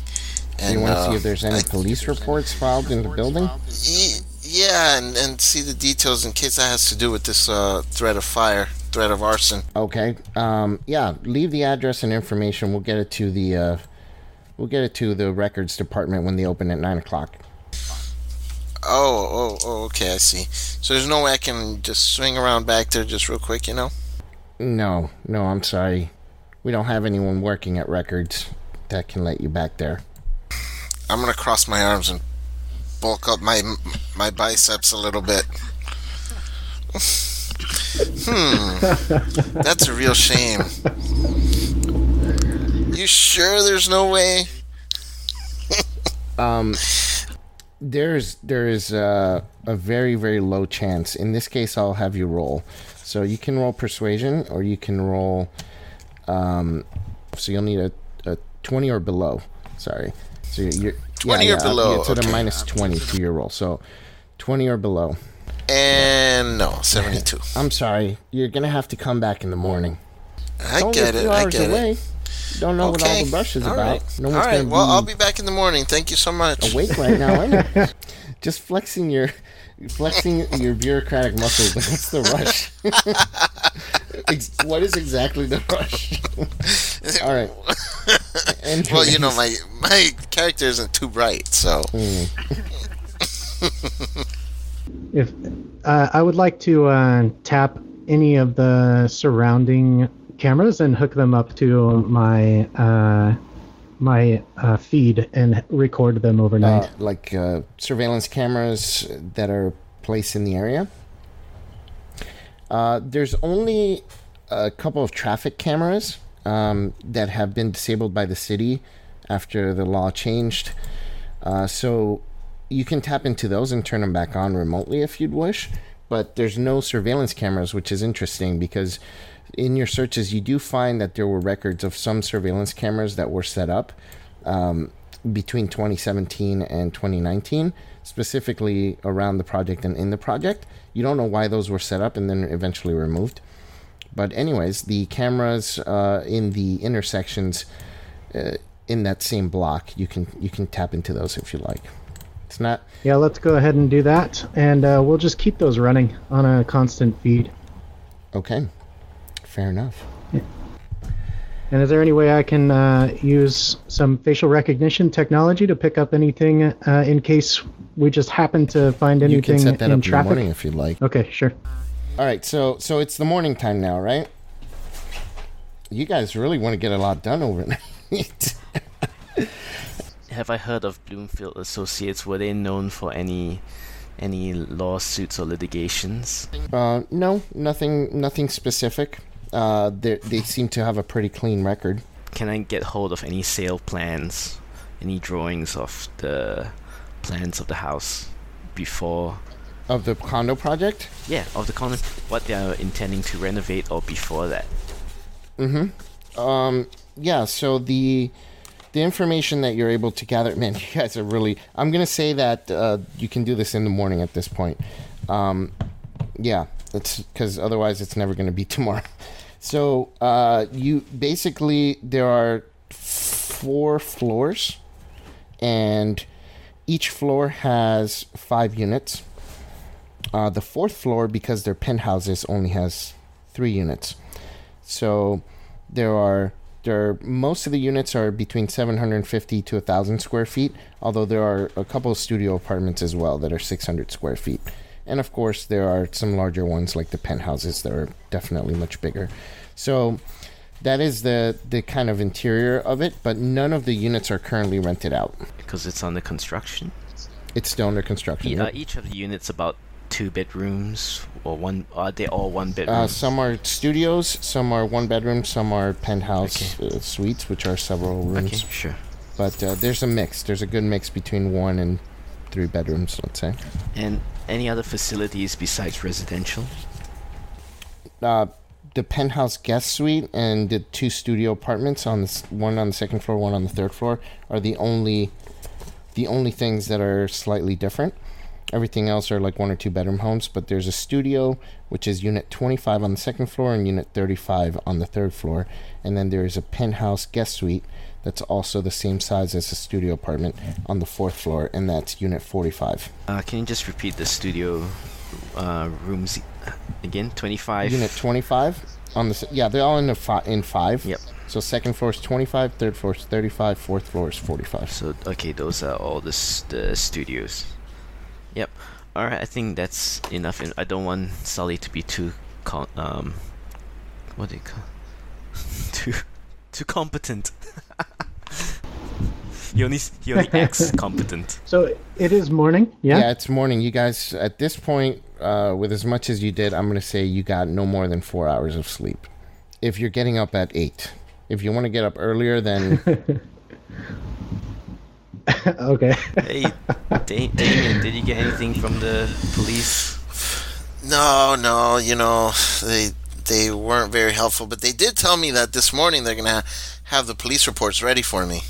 Do you want to uh, see if there's any I- police reports filed in the building? Ye- yeah, and, and see the details in case that has to do with this uh, threat of fire, threat of arson. Okay. Um, yeah, leave the address and information. We'll get it to the uh, we'll get it to the records department when they open at nine o'clock. Oh, oh, oh, okay, I see. So there's no way I can just swing around back there just real quick, you know? No, no, I'm sorry. We don't have anyone working at records that can let you back there. I'm gonna cross my arms and bulk up my my biceps a little bit. hmm, that's a real shame. You sure there's no way? (laughs) Um, there's there is uh, a very very low chance. In this case, I'll have you roll. So you can roll persuasion, or you can roll. Um, so you'll need a, a twenty or below. Sorry. So you're 20 or below, It's at a okay. minus twenty to your roll. So twenty or below. And no, 72. (laughs) I'm sorry. You're gonna have to come back in the morning. I Only get it. I get away. it. Don't know what all the rush is All about. right. No one's All right, Well, be I'll be back in the morning. Thank you so much. awake right now. (laughs) Just flexing your flexing your bureaucratic muscles. What's the rush? (laughs) What is exactly the rush? (laughs) All right. And well, you know, my my character isn't too bright, so If uh, I would like to uh, tap any of the surrounding cameras and hook them up to my uh, my uh, feed and record them overnight. uh, like uh, surveillance cameras that are placed in the area. Uh, there's only a couple of traffic cameras um, that have been disabled by the city after the law changed. Uh, so you can tap into those and turn them back on remotely if you'd wish. But there's no surveillance cameras, which is interesting because in your searches you do find that there were records of some surveillance cameras that were set up um, between 2017 and 2019, specifically around the project and in the project. You don't know why those were set up and then eventually removed. But anyways, the cameras uh, in the intersections uh, in that same block, you can you can tap into those if you like. It's not Yeah, let's go ahead and do that, and uh, we'll just keep those running on a constant feed. okay. Fair enough. And is there any way I can uh, use some facial recognition technology to pick up anything uh, in case we just happen to find You anything can set that in up in the traffic? morning if you'd like. Okay, sure. All right, so so it's the morning time now, right? You guys really want to get a lot done overnight. (laughs) Have I heard of Bloomfield Associates? Were they known for any any lawsuits or litigations? uh, no, nothing, nothing specific. Uh, they they seem to have a pretty clean record. Can I get hold of any sale plans any drawings of the plans of the house before? Of the condo project? Yeah, of the condo, what they are intending to renovate or before that. Um, yeah. So the the information that you're able to gather, (laughs) man, you guys are really. I'm gonna say that uh, you can do this in the morning at this point. Um, yeah, it's because otherwise it's never gonna be (laughs) tomorrow. So uh, you basically there are four floors, and each floor has five units. Uh, the fourth floor, because they're penthouses, only has three units. So there are there are, most of the units are between 750 to 1000 square feet although there are a couple of studio apartments as well that are 600 square feet and of course there are some larger ones like the penthouses that are definitely much bigger so that is the the kind of interior of it but none of the units are currently rented out Because it's under construction. it's still under construction E- uh, each of the units about two bedrooms or one. Are they all one bedroom? Uh, some are studios, some are one bedroom, some are penthouse uh, suites, which are several rooms. okay, sure. But uh, there's a mix. There's a good mix between one and three bedrooms, let's say. And any other facilities besides residential? Uh, the penthouse guest suite and the two studio apartments on the one on the second floor, one on the third floor are the only the only things that are slightly different. Everything else are like one or two bedroom homes, but there's a studio which is unit 25 on the second floor and unit 35 on the third floor, and then there is a penthouse guest suite that's also the same size as a studio apartment on the fourth floor, and that's unit 45. Uh, can you just repeat the studio uh, rooms again? Twenty-five. Unit 25 on the yeah, they're all in the fi- in five. Yep. So second floor is 25, third floor is 35, fourth floor is 45. So okay, those are all the s- the studios. Yep. All right, I think that's enough. And I don't want Sully to be too con- um, what do you call (laughs) too too competent. (laughs) he only s- he only acts (laughs) competent. So it is morning. Yeah. Yeah, it's morning. You guys, at this point, uh, with as much as you did, I'm going to say you got no more than four hours of sleep. If you're getting up at eight, if you want to get up earlier, then (laughs) okay. Hey, da- Damien, did you get anything from the police? No, no, you know they they weren't very helpful, but they did tell me that this morning they're gonna have the police reports ready for me.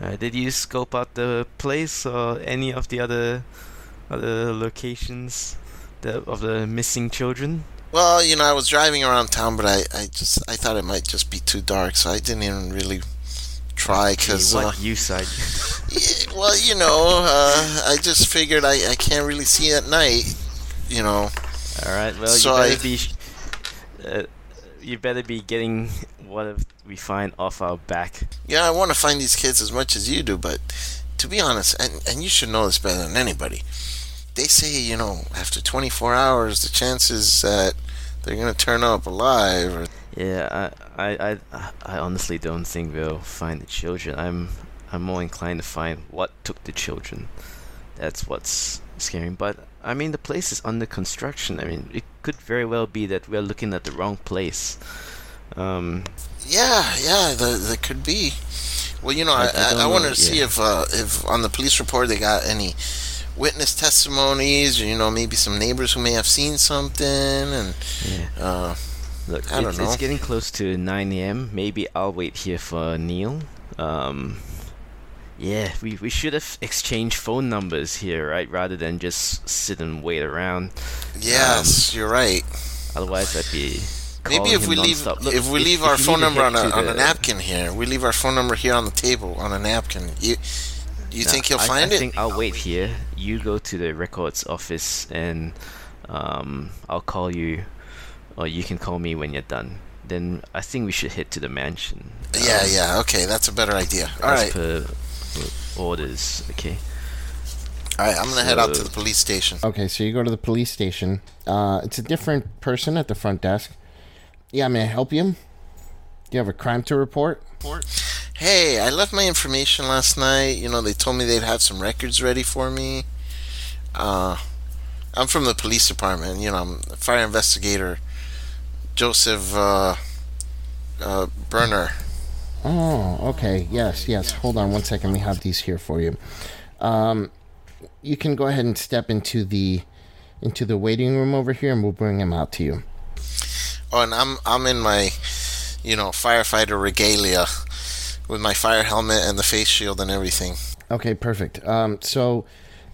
Uh, did you scope out the place or any of the other other locations the, of the missing children? Well, you know, I was driving around town, but I, I just I thought it might just be too dark, so I didn't even really try because uh, you side? (laughs) yeah, well, you know, uh, I just figured I, I can't really see at night, you know. All right. Well, So you better I- be. Uh, you better be getting what if we find off our back. Yeah, I want to find these kids as much as you do, but to be honest, and, and you should know this better than anybody, they say, you know, after 24 hours, the chances that they're going to turn up alive are Yeah, I, I, I, I honestly don't think we'll find the children. I'm, I'm more inclined to find what took the children. That's what's scary. But I mean, the place is under construction. I mean, it could very well be that we're looking at the wrong place. Um, Yeah, yeah, there could be. Well, you know, I- I, I I, know, wanted to see yeah. if uh, if on the police report they got any witness testimonies, or you know, maybe some neighbors who may have seen something, and yeah. uh, Look, I don't it's, it's getting close to 9 a.m. Maybe I'll wait here for Neil. Um, yeah, we, we should have exchanged phone numbers here, right? Rather than just sit and wait around. yes, you're right. Otherwise, I'd be. Maybe if we leave. Look, if we leave if our phone number on a on a napkin here, we leave our phone number here on the table on a napkin. You you Nah, think he'll I, find I it? think I'll wait here. You go to the records office, and um, I'll call you, or you can call me when you're done. Then I think we should head to the mansion. yeah, um, yeah. Okay, that's a better idea. All as right, per orders. Okay. all right. I'm gonna head out to the police station. Okay, so you go to the police station. Uh, it's a different person at the front desk. Yeah, may I help you? Do you have a crime to report? Hey, I left my information last night. You know, they told me they'd have some records ready for me. Uh, I'm from the police department. You know, I'm a fire investigator, Joseph uh, uh, Berner. Oh, okay. Yes, yes. Hold on one second. We have these here for you. Um, you can go ahead and step into the into the waiting room over here, and we'll bring him out to you. Oh, and I'm I'm in my, you know, firefighter regalia, with my fire helmet and the face shield and everything. Okay, perfect. Um, so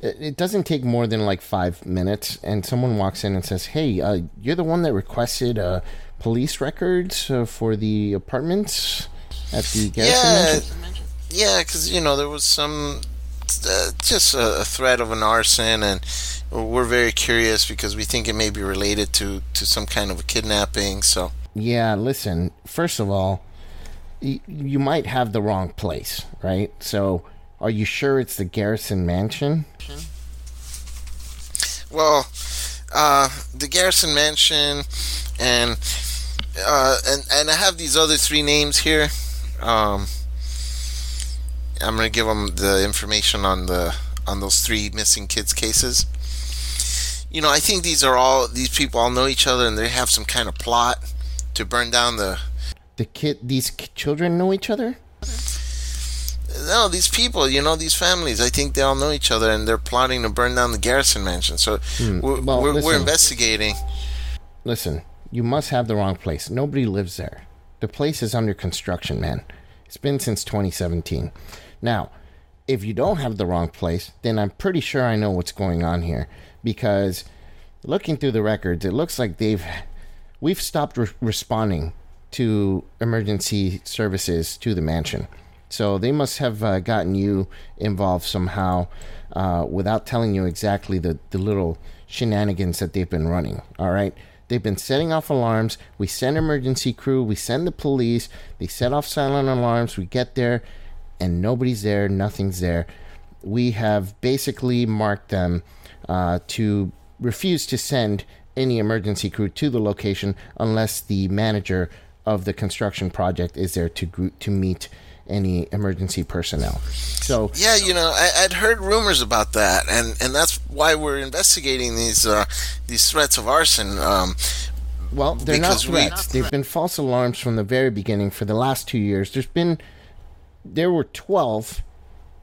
it, it doesn't take more than like five minutes, and someone walks in and says, "Hey, uh, you're the one that requested uh, police records uh, for the apartments at the Garrison Yeah, Mansion?" yeah, because you know there was some uh, just a, a threat of an arson, and we're very curious because we think it may be related to to some kind of a kidnapping. So Yeah, listen. First of all, y- you might have the wrong place, right? So, are you sure it's the Garrison Mansion? Well, uh, the Garrison Mansion, and uh, and and I have these other three names here. Um, I'm gonna give them the information on the on those three missing kids cases. You know, I think these are all these people all know each other, and they have some kind of plot to burn down the. The kid, these children know each other. No, these people, you know, these families. I think they all know each other, and they're plotting to burn down the Garrison Mansion. So we're, Hmm. Well, we're, we're investigating. Listen, you must have the wrong place. Nobody lives there. The place is under construction, man. It's been since 2017. Now, if you don't have the wrong place, then I'm pretty sure I know what's going on here because looking through the records, it looks like they've we've stopped re- responding to emergency services to the mansion. So they must have uh, gotten you involved somehow uh, without telling you exactly the, the little shenanigans that they've been running. All right. They've been setting off alarms. We send emergency crew. We send the police. They set off silent alarms. We get there and nobody's there. Nothing's there. We have basically marked them uh, to refuse to send any emergency crew to the location unless the manager of the construction project is there to to meet any emergency personnel. So Yeah, you know, I, I'd heard rumors about that, and, and that's why we're investigating these uh, these threats of arson. Um, Well, they're not Because we- threats. They've been false alarms from the very beginning for the last two years. There's been, there were 12,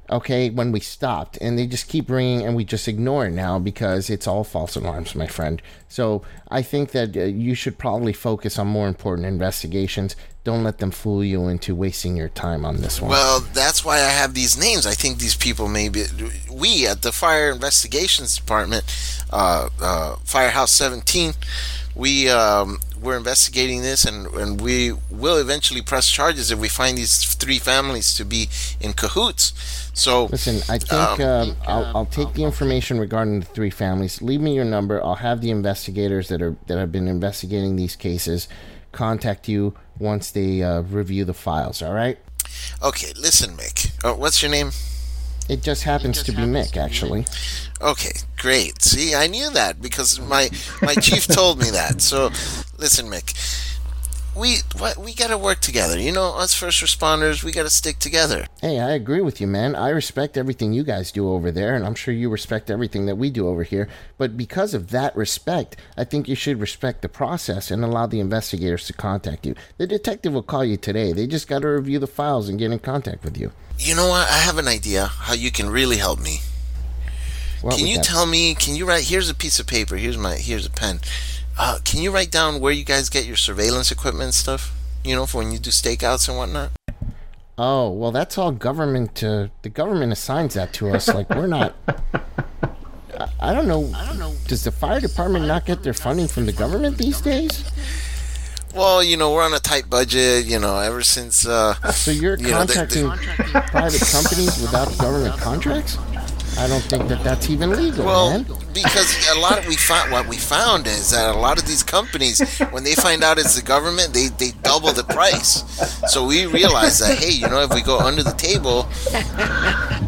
okay, when we stopped, and they just keep ringing, and we just ignore it now because it's all false alarms, my friend. So I think that uh, you should probably focus on more important investigations. Don't let them fool you into wasting your time on this one. well, that's why I have these names. I think these people may be. We at the Fire Investigations Department, uh, uh, Firehouse 17, we um, we're investigating this, and, and we will eventually press charges if we find these three families to be in cahoots. So Listen, I think Um, um, I'll, I'll take the information regarding the three families. Leave me your number. I'll have the investigators that are that have been investigating these cases contact you once they uh, review the files. All right? okay, listen, Mick. Uh, what's your name? It just happens to be Mick, actually. Okay, great. See, I knew that because my my chief told me that. So, listen, Mick, we what we got to work together. You know, us first responders, we got to stick together. Hey, I agree with you, man. I respect everything you guys do over there, and I'm sure you respect everything that we do over here. But because of that respect, I think you should respect the process and allow the investigators to contact you. The detective will call you today. They just got to review the files and get in contact with you. You know what? I have an idea how you can really help me. What Can you that? tell me? Can you write? Here's a piece of paper. Here's my. Here's a pen. Uh, can you write down where you guys get your surveillance equipment and stuff? You know, for when you do stakeouts and whatnot. Oh, well, that's all government. Uh, the government assigns that to us. Like we're not. I, I don't know. I don't know. Does the fire department not get their funding from the government these days? Well, you know, we're on a tight budget. You know, ever since. Uh, So you're You know, they- contracting private companies without government contracts? I don't think that that's even legal, Well, man. because a lot of we found what we found is that a lot of these companies, when they find out it's the government, they they double the price. So we realized that hey, you know, if we go under the table,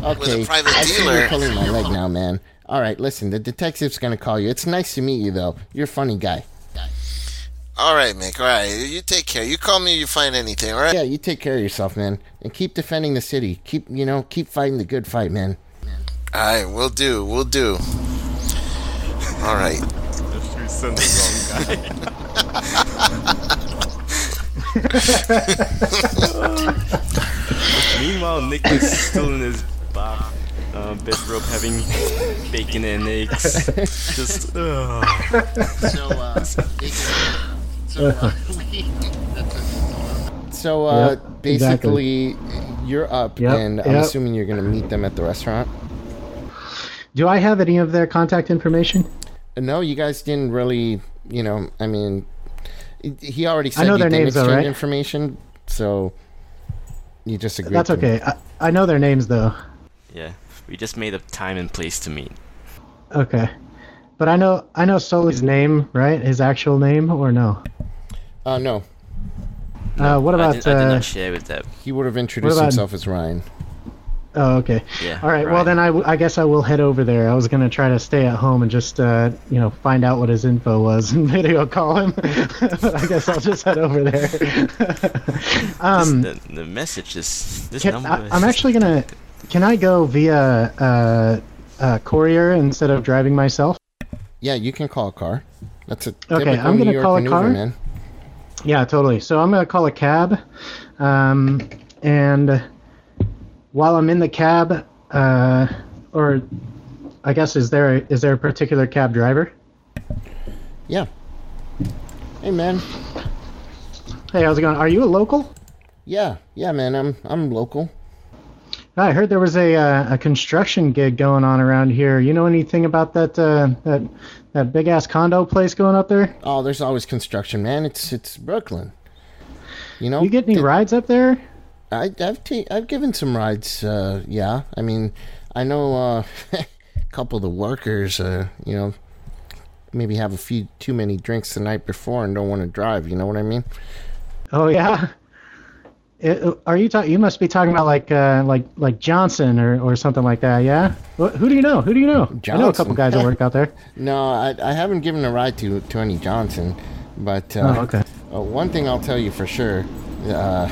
Okay, with a private I dealer- you're pulling my leg now, man. All right, listen. The detective's gonna call you. It's nice to meet you, though. You're a funny guy. all right, Mick, all right, you take care. You call me if you find anything, all right? Yeah, you take care of yourself, man, and keep defending the city. Keep, you know, keep fighting the good fight, man. All right, we'll do, we'll do. All right. If we send the wrong guy. (laughs) Meanwhile, Nick is still in his bar, uh, bedrobe having bacon and eggs. Just, ugh. So, uh, so uh, (laughs) So uh, Yep, basically, you're up, Yep, and I'm yep. assuming you're going to meet them at the restaurant. Do I have any of their contact information? No, you guys didn't really. You know, I mean, he already said know their didn't names, though, right? information, so you just agreed. That's to- okay. I, I know their names though. yeah, we just made a time and place to meet. Okay, but I know I know Sully's name, right? His actual name, or no? Uh, no, Uh, what I about? did, I did uh, not share with that. he would have introduced about- himself as Ryan. Oh, okay. Yeah. All right. Well, right. then I, w- I guess I will head over there. I was gonna try to stay at home and just uh, you know find out what his info was and (laughs) video call him. (laughs) but I guess I'll just head over there. (laughs) um, the, the message is this can, number. I, I'm actually gonna. Can I go via uh, uh, courier instead of driving myself? Yeah, you can call a car. That's a Okay, I'm gonna York call a car. man. Yeah, totally. So I'm gonna call a cab, um, and while I'm in the cab, uh, or I guess is there a, is there a particular cab driver? Yeah. Hey, man. Hey, how's it going? Are you a local? Yeah, yeah, man. I'm I'm local. I heard there was a uh, a construction gig going on around here. You know anything about that uh, that that big ass condo place going up there? Oh, there's always construction, man. It's it's Brooklyn. You know. You get any Th- rides up there? I, I've ta- I've given some rides. Uh, yeah, I mean, I know uh, (laughs) a couple of the workers. Uh, you know, maybe have a few too many drinks the night before and don't want to drive. You know what I mean? Oh yeah. (laughs) It, are you talking? You must be talking about like uh, like like Johnson or, or something like that. Yeah. Wh- Who do you know? Who do you know? I know a Johnson. couple guys that work out there. (laughs) No, I, I haven't given a ride to Tony Johnson, but uh, Oh, okay. uh, one thing I'll tell you for sure, uh,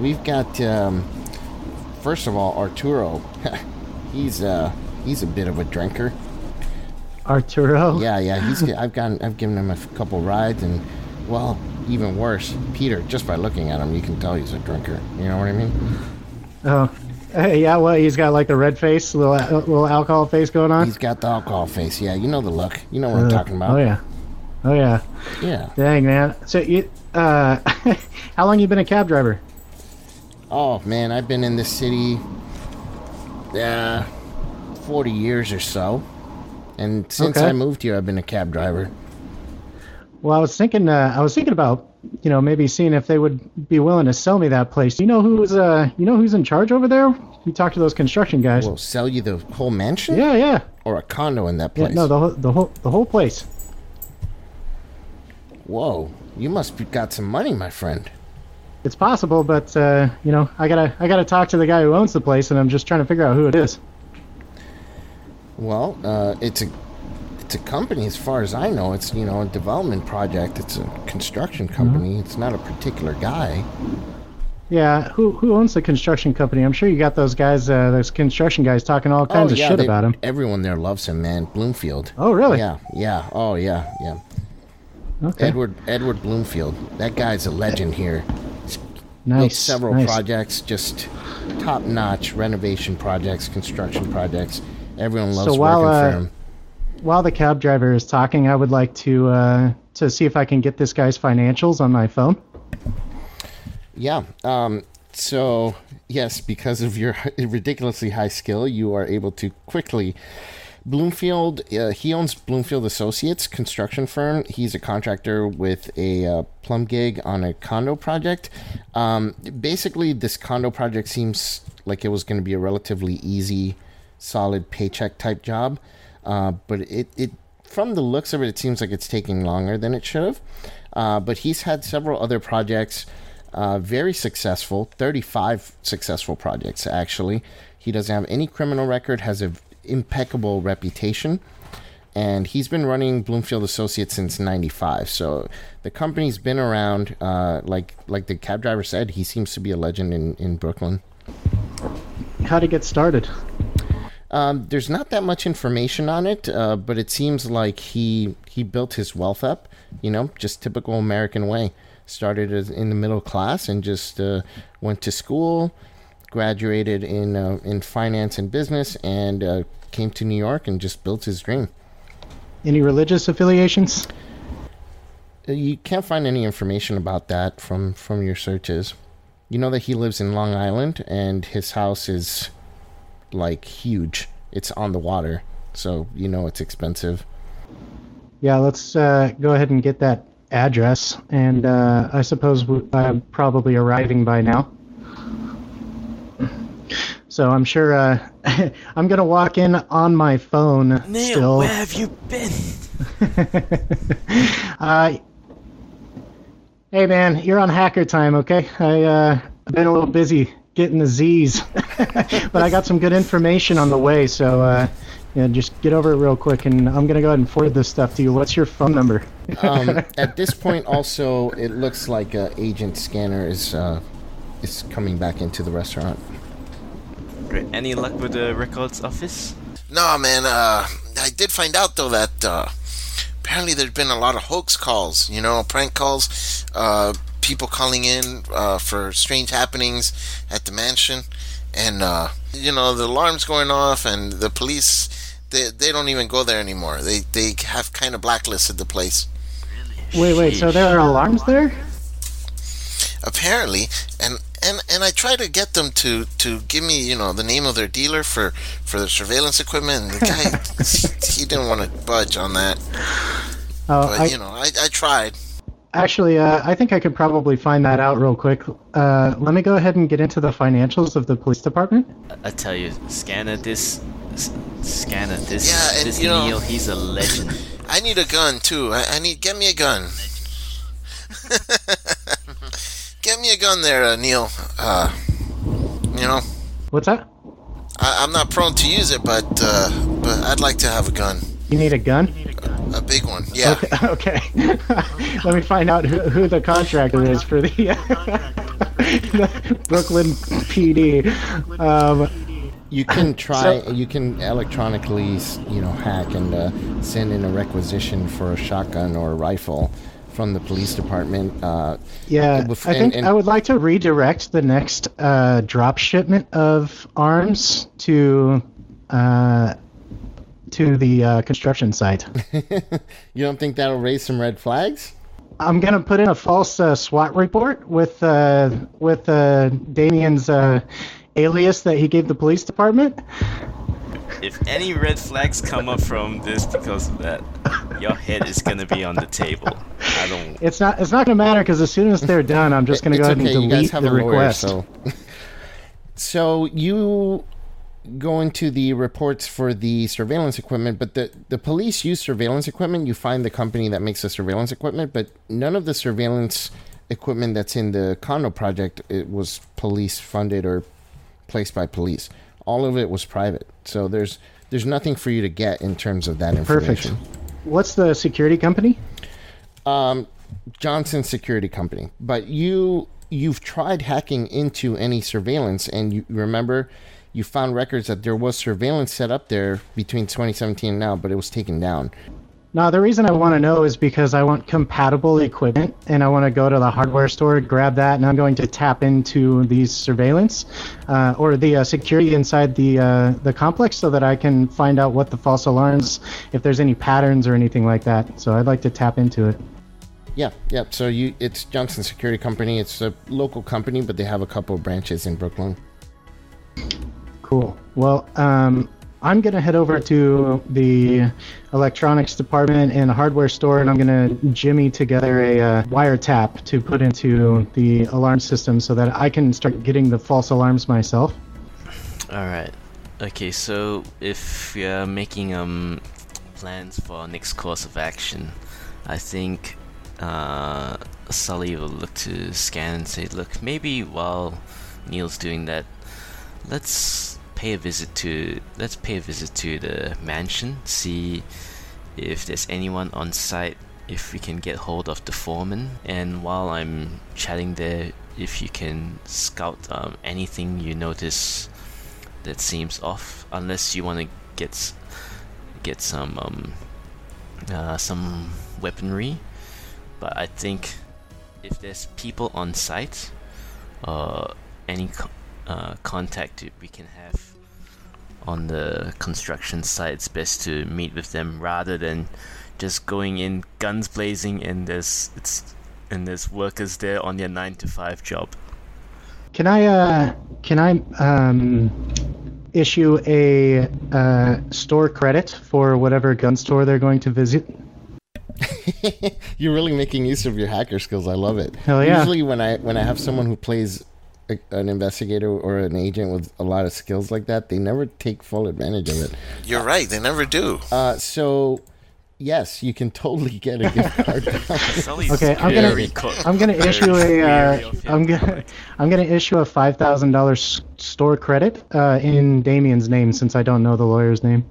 we've got um, first of all Arturo. (laughs) he's uh, he's a bit of a drinker. Arturo. Yeah, yeah. He's (laughs) I've gotten I've given him a couple rides, and well, even worse, Peter. Just by looking at him, you can tell he's a drinker. You know what I mean? Oh. Hey, yeah. Well, he's got like the red face, little uh, little alcohol face going on. He's got the alcohol face. Yeah, you know the look. You know what I'm Uh, talking about. Oh yeah. Oh yeah. Yeah. Dang man. So you uh, (laughs) how long you been a cab driver? Oh man, I've been in this city, uh, forty years or so, and since Okay. I moved here, I've been a cab driver. Well, I was thinking. Uh, I was thinking about you know maybe seeing if they would be willing to sell me that place. You know who's uh you know who's in charge over there? You talk to those construction guys. Will sell you the whole mansion yeah, yeah. or a condo in that place? Yeah, no, the whole the whole the whole place. Whoa, you must be got some money, my friend. It's possible, but uh, you know, I gotta I gotta talk to the guy who owns the place, and I'm just trying to figure out who it is. Well, uh, it's a it's a company as far as I know. It's you know a development project. It's a construction Mm-hmm. company. It's not a particular guy. Yeah, who who owns the construction company? I'm sure you got those guys, uh, those construction guys, talking all kinds of shit Oh, they- about him. Everyone there loves him, man. Bloomfield. Oh, really? Yeah, yeah. Oh, yeah, yeah. Okay. Edward Edward Bloomfield. That guy's a legend here. Built nice. several nice. projects, just top notch renovation projects, construction projects. Everyone loves So while, working uh, for him. While the cab driver is talking, I would like to uh, to see if I can get this guy's financials on my phone. Yeah. Um, so, yes, because of your (laughs) ridiculously high skill, you are able to quickly. Bloomfield, uh, he owns Bloomfield Associates construction firm. He's a contractor with a uh, plum gig on a condo project. Um, basically, this condo project seems like it was going to be a relatively easy, solid paycheck type job. Uh, but it, it, from the looks of it, it seems like it's taking longer than it should have. Uh, but he's had several other projects uh, very successful 35 successful projects actually he doesn't have any criminal record has an impeccable reputation and he's been running bloomfield associates since 95 so the company's been around uh, like like the cab driver said he seems to be a legend in, in brooklyn How to get started? um, there's not that much information on it, uh, but it seems like he he built his wealth up. You know, just typical American way. Started as in the middle class and just uh, went to school, graduated in uh, in finance and business, and uh, came to New York and just built his dream. Any religious affiliations? Uh, You can't find any information about that from from your searches. You know that he lives in Long Island, and his house is like huge. It's on the water, so you know it's expensive. Yeah, let's uh, go ahead and get that address, and uh, I suppose I'm probably arriving by now. So I'm sure uh, (laughs) I'm gonna walk in on my phone Neil, still. where have you been? (laughs) Uh, hey man, you're on hacker time, okay? I uh, I've been a little busy getting the Z's, (laughs) but I got some good information on the way. So uh, yeah, just get over it real quick, and I'm gonna go ahead and forward this stuff to you. What's your phone number? Um, at this point, also, it looks like uh, Agent Scanner is uh, is coming back into the restaurant. Great. Any luck with the records office? No, man. Uh, I did find out though that uh, apparently there's been a lot of hoax calls. You know, prank calls. Uh, people calling in uh, for strange happenings at the mansion, and uh, you know the alarms going off, and the police. They, they don't even go there anymore. They they have kind of blacklisted the place. Wait, wait. So there are alarms there? Apparently and and and I tried to get them to to give me you know the name of their dealer for for the surveillance equipment and the guy (laughs) he didn't want to budge on that Oh, but I, you know I, I tried actually, uh, I think I could probably find that out real quick. Uh, let me go ahead and get into the financials of the police department. I, I tell you, Scanner, this. S- Scanner, this. Yeah, and this you know- Neil, he's a legend. (laughs) I need a gun too I, I need get me a gun (laughs) get me a gun there uh, Neil uh you know What's that? I, I'm not prone to use it but uh but I'd like to have a gun You need a gun? a big one yeah Okay. (laughs) (laughs) Let me find out who, who the contractor is for the, (laughs) the Brooklyn PD. Um, You can try. you can electronically, you know, hack and uh, send in a requisition for a shotgun or a rifle from the police department. Uh, yeah, I and- think and- I would like to redirect the next uh, drop shipment of arms to uh, to the uh, construction site. (laughs) you don't think that'll raise some red flags? I'm gonna put in a false uh, SWAT report with uh, with uh, Damien's uh, alias that he gave the police department. If any red flags come up from this because of that, your head is gonna be on the table. I don't. It's not. It's not going to matter because as soon as they're done, I'm just going to It's go ahead okay. and You guys delete have the a lawyer, request. so. so you go into the reports for the surveillance equipment, but the the police use surveillance equipment. You find the company that makes the surveillance equipment, but none of the surveillance equipment that's in the condo project it was police funded or placed by police. All of it was private. So there's there's nothing for you to get in terms of that information. Perfect. What's the security company? Um, Johnson Security Company. But you you've tried hacking into any surveillance, and you remember you found records that there was surveillance set up there between 2017 and now, but it was taken down. No, the reason I want to know is because I want compatible equipment, and I want to go to the hardware store, grab that, and I'm going to tap into the surveillance uh, or the uh, security inside the uh, the complex, so that I can find out what the false alarms, if there's any patterns or anything like that. So I'd like to tap into it. Yeah, yeah. So you, it's Johnson Security Company. It's a local company, but they have a couple of branches in Brooklyn. Cool. Well, um, I'm gonna head over to the electronics department and hardware store, and I'm gonna jimmy together a uh, wiretap to put into the alarm system so that I can start getting the false alarms myself. Alright. Okay, so if are making um plans for next course of action, I think uh, Sully will look to scan and say, look, maybe while Neil's doing that, let's pay a visit to let's pay a visit to the mansion, see if there's anyone on site, if we can get hold of the foreman, and while I'm chatting there, if you can scout um, anything you notice that seems off, unless you want to get get some um, uh, some weaponry. But I think if there's people on site, uh, any co- uh, contact we can have on the construction site, it's best to meet with them rather than just going in guns blazing and there's it's and there's workers there on their nine to five job. Can I uh can I um issue a uh, store credit for whatever gun store they're going to visit? (laughs) You're really making use of your hacker skills. I love it. Hell yeah. Usually when I when I have someone who plays a, an investigator or an agent with a lot of skills like that, they never take full advantage of it. You're right. They never do. Uh, so yes, you can totally get a gift card. (laughs) Okay, I'm gonna I'm gonna issue a uh, I'm gonna I'm gonna issue a five thousand dollars store credit uh, in Damien's name since I don't know the lawyer's name.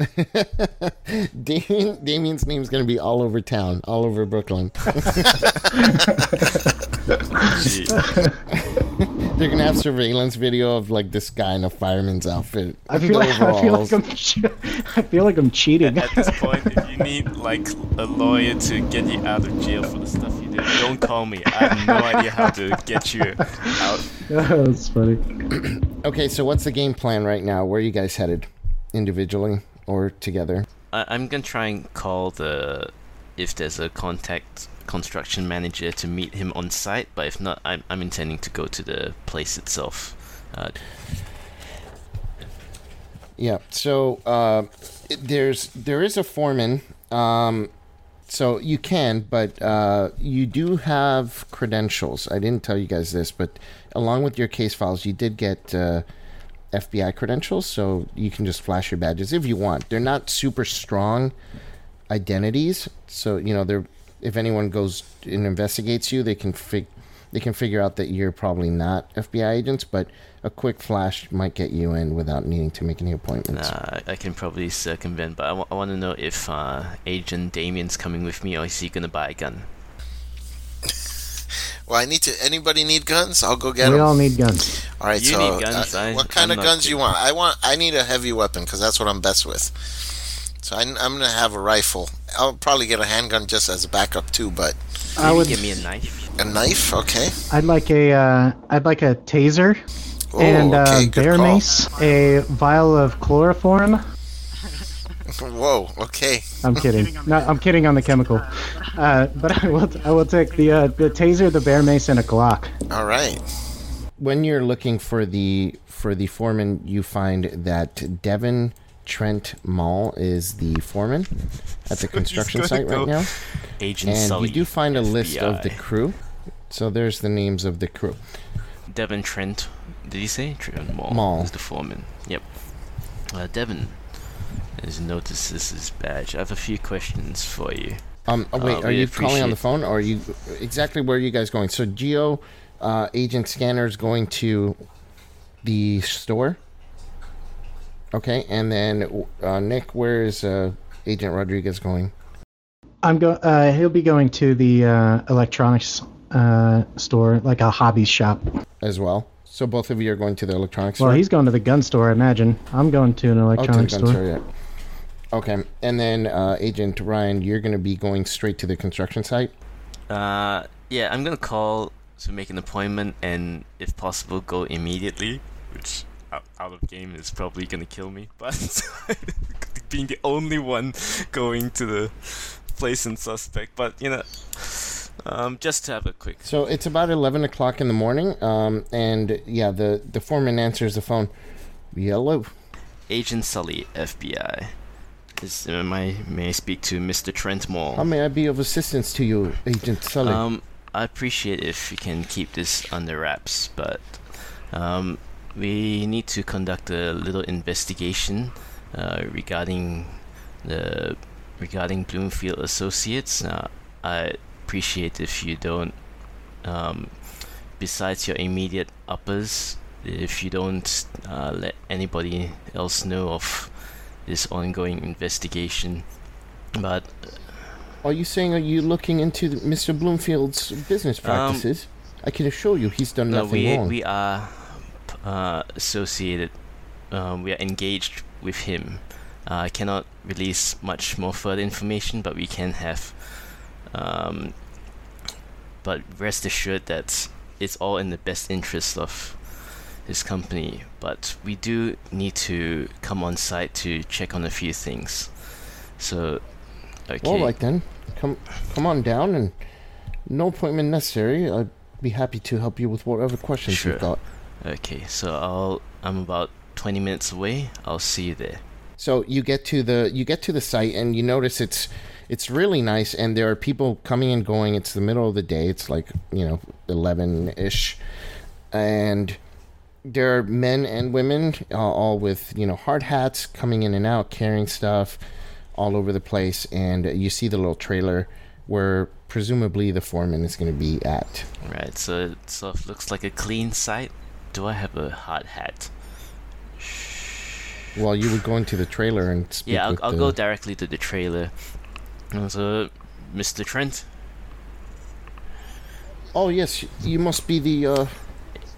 (laughs) Damien, Damien's name's gonna be all over town, all over Brooklyn. (laughs) (laughs) They're gonna have surveillance video of like this guy in a fireman's outfit. I feel, like, I feel like I'm (laughs) I feel like I'm cheating. At this point, if you need like a lawyer to get you out of jail for the stuff you did, don't call me. I have no idea how to get you out. (laughs) That's funny. (clears throat) okay, so what's the game plan right now? Where are you guys headed, individually or together? I- I'm gonna try and call the if there's a contact construction manager to meet him on site. But if not, I'm I'm intending to go to the place itself. Uh, Yeah. So uh, there's there is a foreman. Um, so you can, but uh, you do have credentials. I didn't tell you guys this, but along with your case files, you did get uh, FBI credentials, so you can just flash your badges if you want. They're not super strong identities, so you know they're. If anyone goes and investigates you, they can fig- they can figure out that you're probably not FBI agents, but a quick flash might get you in without needing to make any appointments. Nah, I can probably circumvent, but I, w- I want to know if uh, Agent Damien's coming with me or is he gonna buy a gun? (laughs) Well, I need to. Anybody need guns? I'll go get we them. We all need guns. All right. You so, need guns, uh, I- what kind I'm of not guns you want? I want. I need a heavy weapon because that's what I'm best with. So I, am gonna have a rifle. I'll probably get a handgun just as a backup too. But I would. give me a knife. a knife, okay. I'd like a. Uh, I'd like a taser Oh, and uh, okay. Good bear call. mace, a vial of chloroform. (laughs) Whoa. Okay. I'm kidding. No, I'm kidding on the chemical. (laughs) Uh, but I will. I will take the uh, the taser, the bear mace, and a Glock. All right. when you're looking for the for the foreman, you find that Devin Trent Mall is the foreman at the (laughs) construction site right now, Agent and Sully. you do find a list of the crew. So there's the names of the crew. Devin Trent. Did he say Trent Mall? Mall. is the foreman. Yep. Uh, Devin has noticed this is badge. I have a few questions for you. Um, oh, wait, Uh, are you calling on the phone, or are you exactly where are you guys going? So Geo uh, Agent Scanner is going to the store. Okay, and then uh, Nick, where is uh, Agent Rodriguez going? I'm going. Uh, he'll be going to the uh, electronics uh, store, like a hobby shop. as well. So both of you are going to the electronics store? Well, store. he's going to the gun store, I imagine. I'm going to an oh, to the electronics gun store. store, yeah. Okay, and then uh, Agent Ryan, you're going to be going straight to the construction site. Uh, yeah, I'm gonna call to make an appointment, and if possible, go immediately. Which out, out of game is probably gonna kill me, (laughs) but being the only one going to the place and suspect. But you know, um, just to have a quick. So it's about eleven o'clock in the morning, um, and yeah, the the foreman answers the phone. Yellow. Agent Sully, FBI. Is uh, my may I speak to Mr. Trent Moore? How may I be of assistance to you, Agent Sully? Um, I appreciate if you can keep this under wraps, but um, we need to conduct a little investigation uh, regarding the regarding Bloomfield Associates. Uh, I appreciate if you don't, um, besides your immediate uppers, if you don't uh, let anybody else know of this ongoing investigation. But are you saying are you looking into the- Mr. Bloomfield's business practices? I can assure you, he's done Um, No, nothing we wrong. we are uh, associated. Um, we are engaged with him. Uh, I cannot release much more further information, but we can have. Um, but rest assured that it's all in the best interest of his company, but we do need to come on site to check on a few things. So, okay. All right then, come come on down, and no appointment necessary. I'd be happy to help you with whatever questions Sure. you've got. Okay, so I'll I'm about 20 minutes away. I'll see you there. So you get to the you get to the site and you notice it's it's really nice and there are people coming and going. It's the middle of the day. It's like you know eleven ish, and there are men and women uh, all with you know hard hats coming in and out carrying stuff all over the place and you see the little trailer where presumably the foreman is going to be at Right, so it sort of looks like a clean site. Do I have a hard hat? well you would go into the trailer and speak Yeah, I'll, I'll the, go directly to the trailer. So, Mr. Trent, oh yes you must be the uh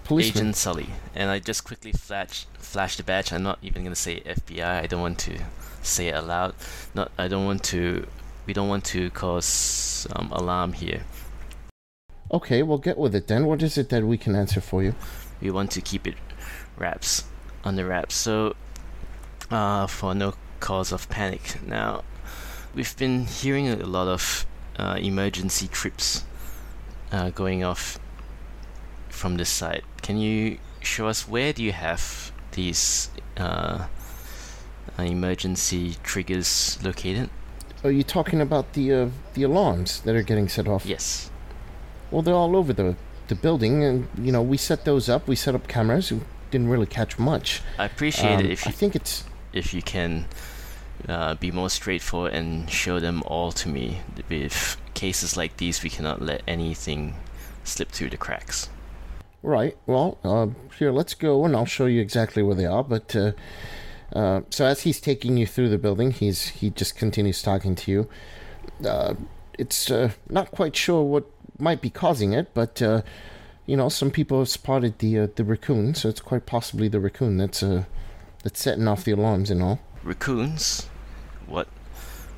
policeman Agent Sully, and I just quickly flash flash the badge. I'm not even gonna say FBI. I don't want to say it aloud. Not. I don't want to. We don't want to cause um, alarm here. okay well get with it then what is it that we can answer for you We want to keep it wraps under wraps. So, uh, for no cause of panic. Now, we've been hearing a lot of uh, emergency trips uh, going off from this site. Can you show us where do you have these uh, uh, emergency triggers located? Are you talking about the uh, the alarms that are getting set off? Yes. Well, they're all over the the building, and you know we set those up. We set up cameras. We didn't really catch much. I appreciate Um, it if you, I think it's if you can uh, be more straightforward and show them all to me. With cases like these, we cannot let anything slip through the cracks. right. Well, uh, here, let's go, and I'll show you exactly where they are. But uh, uh, so as he's taking you through the building, he's he just continues talking to you. Uh, it's uh, not quite sure what might be causing it, but uh, you know, some people have spotted the uh, the raccoon, so it's quite possibly the raccoon that's uh, that's setting off the alarms and all. Raccoons, what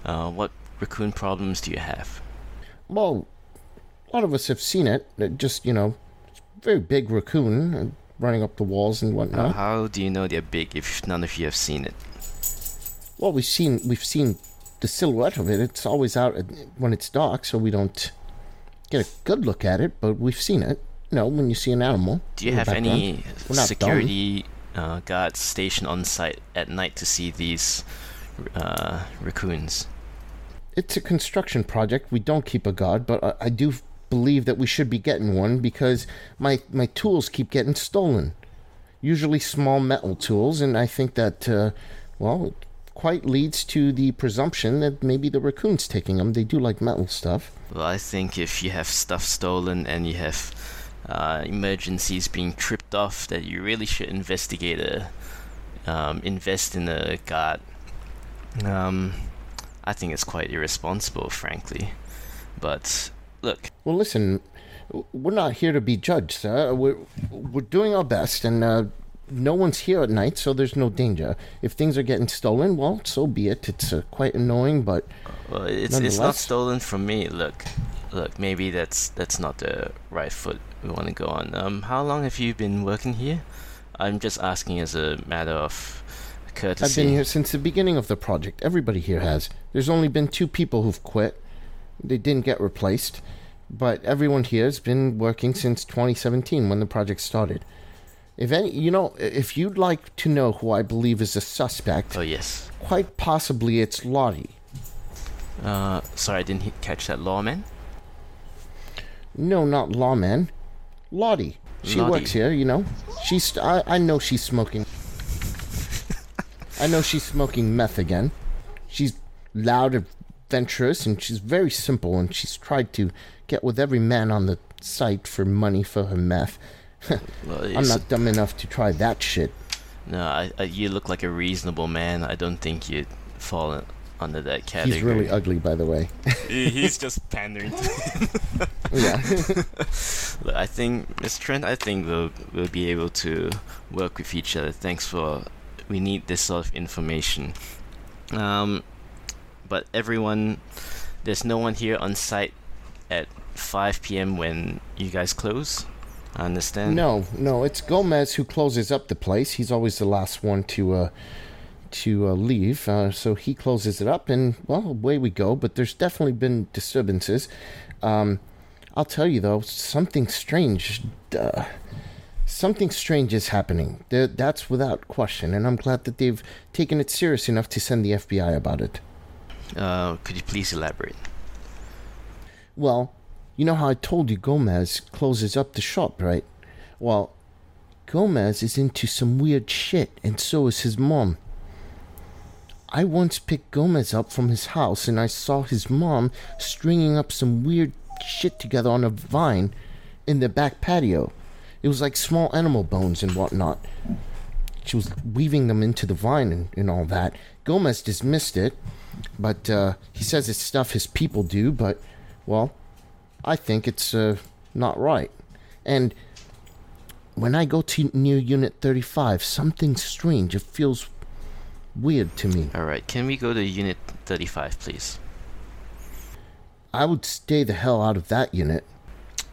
uh, what raccoon problems do you have? Well, a lot of us have seen it. It just, you know, very big raccoon uh, running up the walls and Uh, whatnot. how do you know they're big if none of you have seen it? Well, we've seen we've seen the silhouette of it. It's always out at, when it's dark, so we don't get a good look at it. But we've seen it. You know, when you see an animal. Do you have any security uh, guards stationed on site at night to see these uh, raccoons? It's a construction project. We don't keep a guard, but I, I do believe that we should be getting one because my my tools keep getting stolen. Usually small metal tools, and I think that uh, well, quite leads to the presumption that maybe the raccoon's taking them. They do like metal stuff. Well, I think if you have stuff stolen and you have uh, emergencies being tripped off, that you really should investigate a, um, invest in a guard. Um, I think it's quite irresponsible, frankly. But look, Well, listen, we're not here to be judged, sir. We're we're doing our best, and uh, no one's here at night, so there's no danger. If things are getting stolen, well, so be it. It's uh, quite annoying, but well, it's it's not stolen from me. Look, look, maybe that's that's not the right foot we want to go on. Um, how long have you been working here? I'm just asking as a matter of courtesy. I've been here since the beginning of the project. Everybody here has. There's only been two people who've quit. They didn't get replaced, but everyone here has been working since 2017 when the project started. If any, you know, if you'd like to know who I believe is a suspect, Oh yes. quite possibly it's Lottie. Uh, sorry, I didn't hit, catch that, lawman. No, not lawman. Lottie. She Lottie. works here, you know. She's. I, I know she's smoking. I know she's smoking meth again. She's loud, adventurous, and she's very simple. And she's tried to get with every man on the site for money for her meth. (laughs) Well, I'm it's- not dumb enough to try that shit. No, I, I, you look like a reasonable man. I don't think you'd fall in- under that category. He's really ugly, by the way. (laughs) He- He's just pandering. To (laughs) yeah. Look, I think, Mr. Trent, I think we'll we'll be able to work with each other. Thanks for. We need this sort of information. Um, but everyone, there's no one here on site at 5 p.m. when you guys close. I understand. No, no, it's Gomez who closes up the place. He's always the last one to uh, to uh, leave, uh, so he closes it up, and well, away we go. But there's definitely been disturbances. Um, I'll tell you though, something strange. Uh, something strange is happening. Th- That's without question, and I'm glad that they've taken it serious enough to send the FBI about it. Uh, could you please elaborate? Well, you know how I told you Gomez closes up the shop, right? Well, Gomez is into some weird shit, and so is his mom. I once picked Gomez up from his house, and I saw his mom stringing up some weird shit together on a vine in the back patio. It was like small animal bones and whatnot. She was weaving them into the vine and, and all that. Gomez dismissed it, but uh, he says it's stuff his people do, but, well, I think it's uh, not right. And when I go to near Unit 35, something strange. It feels weird to me. Alright, can we go to Unit 35, please? I would stay the hell out of that unit.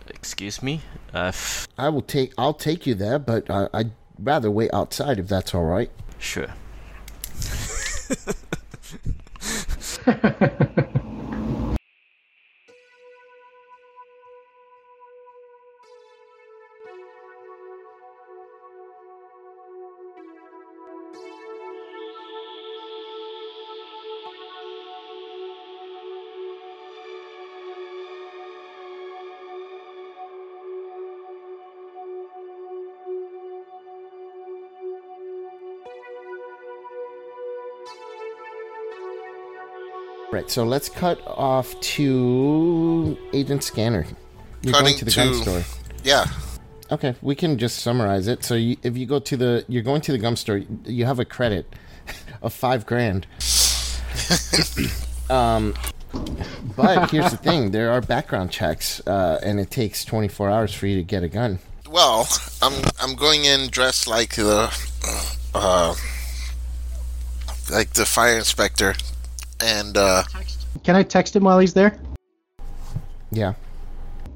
Excuse me? Uh, f- I will take. I'll take you there, but I, I'd rather wait outside if that's all right. sure. (laughs) Right. So let's cut off to Agent Scanner. You're Cutting going to the gun to- store. Yeah. Okay, we can just summarize it. So you, if you go to the, you're going to the gum store. You have a credit (laughs) of five grand. (laughs) um, but here's the thing: there are background checks, uh, and it takes 24 hours for you to get a gun. Well, I'm I'm going in dressed like the uh, like the fire inspector, and uh, Can I text him while he's there? Yeah.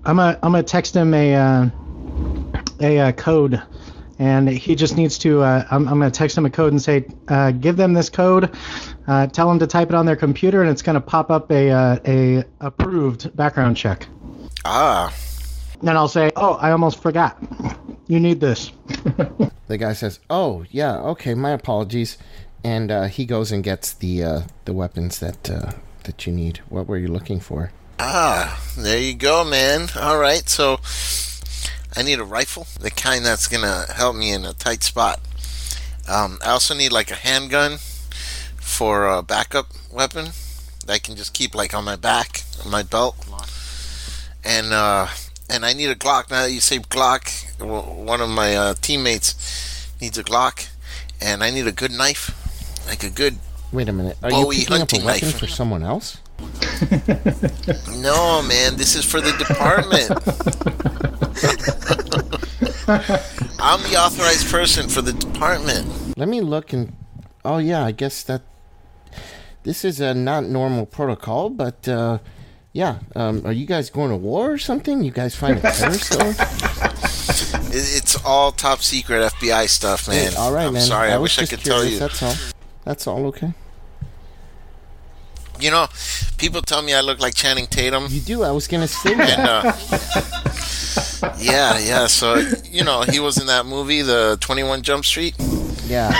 I'm gonna I'm gonna text him a uh, a uh, code, and he just needs to. Uh, I'm I'm gonna text him a code and say, uh, give them this code, uh, tell them to type it on their computer, and it's gonna pop up a uh, a approved background check. ah, Then I'll say, oh, I almost forgot. You need this. (laughs) The guy says, "Oh, yeah, okay, my apologies," and uh, he goes and gets the uh, the weapons that uh, that you need. What were you looking for? ah, there you go, man. All right, so I need a rifle, the kind that's gonna help me in a tight spot. Um, I also need like a handgun for a backup weapon that I can just keep like on my back, on my belt, and uh, and I need a Glock. Now that you say Glock, one of my uh, teammates needs a Glock, and I need a good knife, like a good. Wait a minute. Are Bowie you picking up a weapon knife. for someone else? No, man, this is for the department. (laughs) I'm the authorized person for the department. Let me look and. Oh yeah, I guess that this is a not normal protocol, but uh, yeah. Um, are you guys going to war or something? You guys find a terror (laughs) store? It's all top secret FBI stuff, man. all right, I'm man. sorry, I, was wish I could curious, tell you. That's all. That's all. Okay. You know, people tell me I look like Channing Tatum. You do. I was gonna say that. And, uh, yeah, yeah. So, you know, he was in that movie, the 21 Jump Street. Yeah.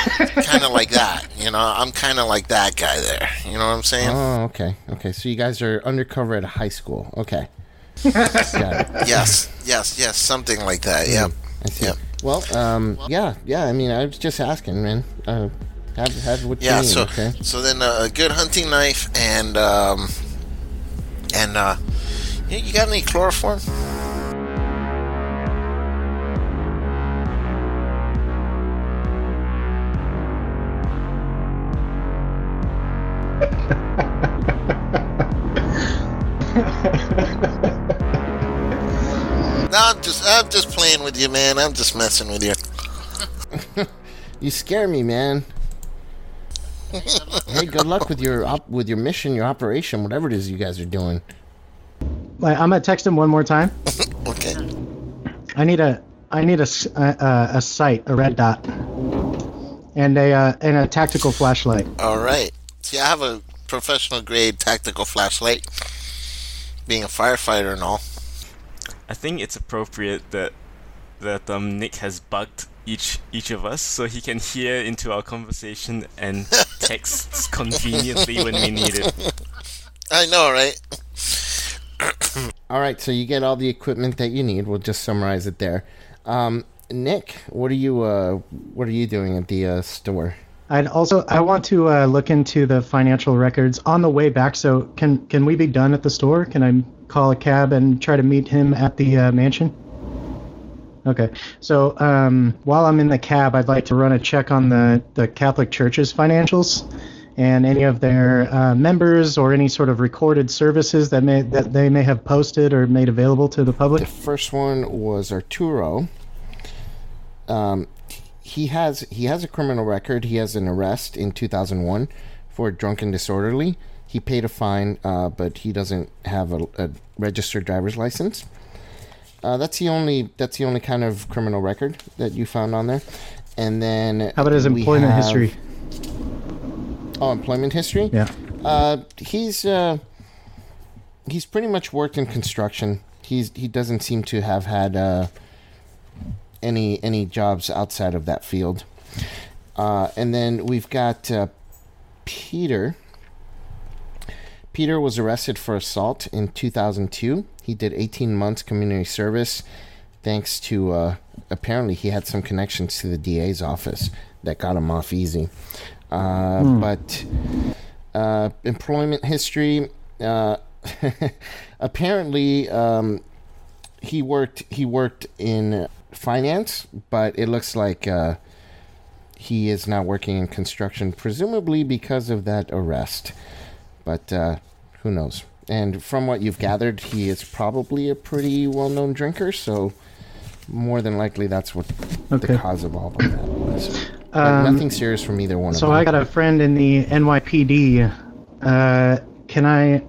Kind of like that. You know, I'm kind of like that guy there. You know what I'm saying? Oh, okay. Okay. So you guys are undercover at a high school. Okay. Yes, yes, yes. Something like that. Yeah. I see. Yep. Well, um, yeah, yeah. I mean, I was just asking, man. Uh, have have what Yeah, you need. so okay. so then uh, a good hunting knife and um, and uh, you, you got any chloroform? (laughs) No, I'm just I'm just playing with you, man. I'm just messing with you. (laughs) You scare me, man. Hey, good luck with your op- with your mission, your operation, whatever it is you guys are doing. Like, I'm gonna text him one more time. (laughs) Okay. I need a I need a, a, a sight, a red dot, and a uh, and a tactical flashlight. All right. See, I have a professional grade tactical flashlight. Being a firefighter and all. I think it's appropriate that that um, Nick has bugged each each of us so he can hear into our conversation and texts (laughs) conveniently when we need it. I know, right? all right, so you get all the equipment that you need. We'll just summarize it there. Um, Nick, what are you uh, what are you doing at the uh, store? I'd also I want to uh, look into the financial records on the way back. So can can we be done at the store? Can I call a cab and try to meet him at the uh, mansion? Okay. So um, while I'm in the cab, I'd like to run a check on the the Catholic Church's financials and any of their uh, members or any sort of recorded services that may that they may have posted or made available to the public. The first one was Arturo. Um, he has he has a criminal record. He has an arrest in 2001 for drunken disorderly. He paid a fine, uh, but he doesn't have a, a registered driver's license. Uh, that's the only that's the only kind of criminal record that you found on there. And then how about his employment have, history? Oh, employment history. Yeah. Uh, he's uh, he's pretty much worked in construction. He's he doesn't seem to have had uh, any any jobs outside of that field. Uh, and then we've got uh, Peter. Peter was arrested for assault in 2002. He did 18 months community service, thanks to uh, apparently he had some connections to the DA's office that got him off easy. Uh, hmm. But uh, employment history. Uh, (laughs) apparently, um, he worked. He worked in finance, but it looks like uh, he is now working in construction, presumably because of that arrest. But uh, who knows? And from what you've gathered, he is probably a pretty well-known drinker, so more than likely that's what okay. the cause of all of that was. Um, nothing serious from either one so of them. So I got a friend in the NYPD. Uh, can I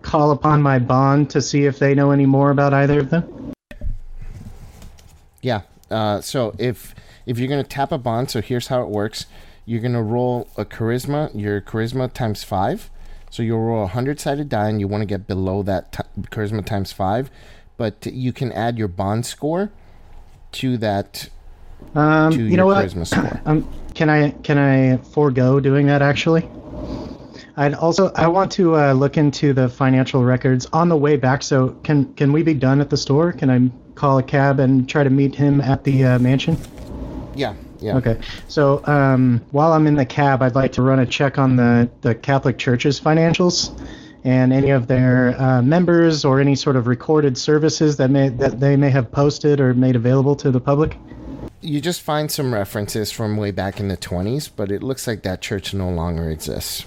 call upon my bond to see if they know any more about either of them? Yeah. Uh, so if if you're gonna tap a bond, so here's how it works. You're gonna roll a charisma, your charisma times five. So you'll roll a hundred sided die, and you want to get below that t- charisma times five. But you can add your bond score to that um, you know what? (clears throat) Um, can I can I forego doing that actually? I'd also I want to uh, look into the financial records on the way back. So can can we be done at the store? Can I call a cab and try to meet him at the uh, mansion? Yeah. Yeah. Okay. So um, while I'm in the cab, I'd like to run a check on the the Catholic Church's financials and any of their uh, members or any sort of recorded services that may that they may have posted or made available to the public you just find some references from way back in the 20s, but it looks like that church no longer exists.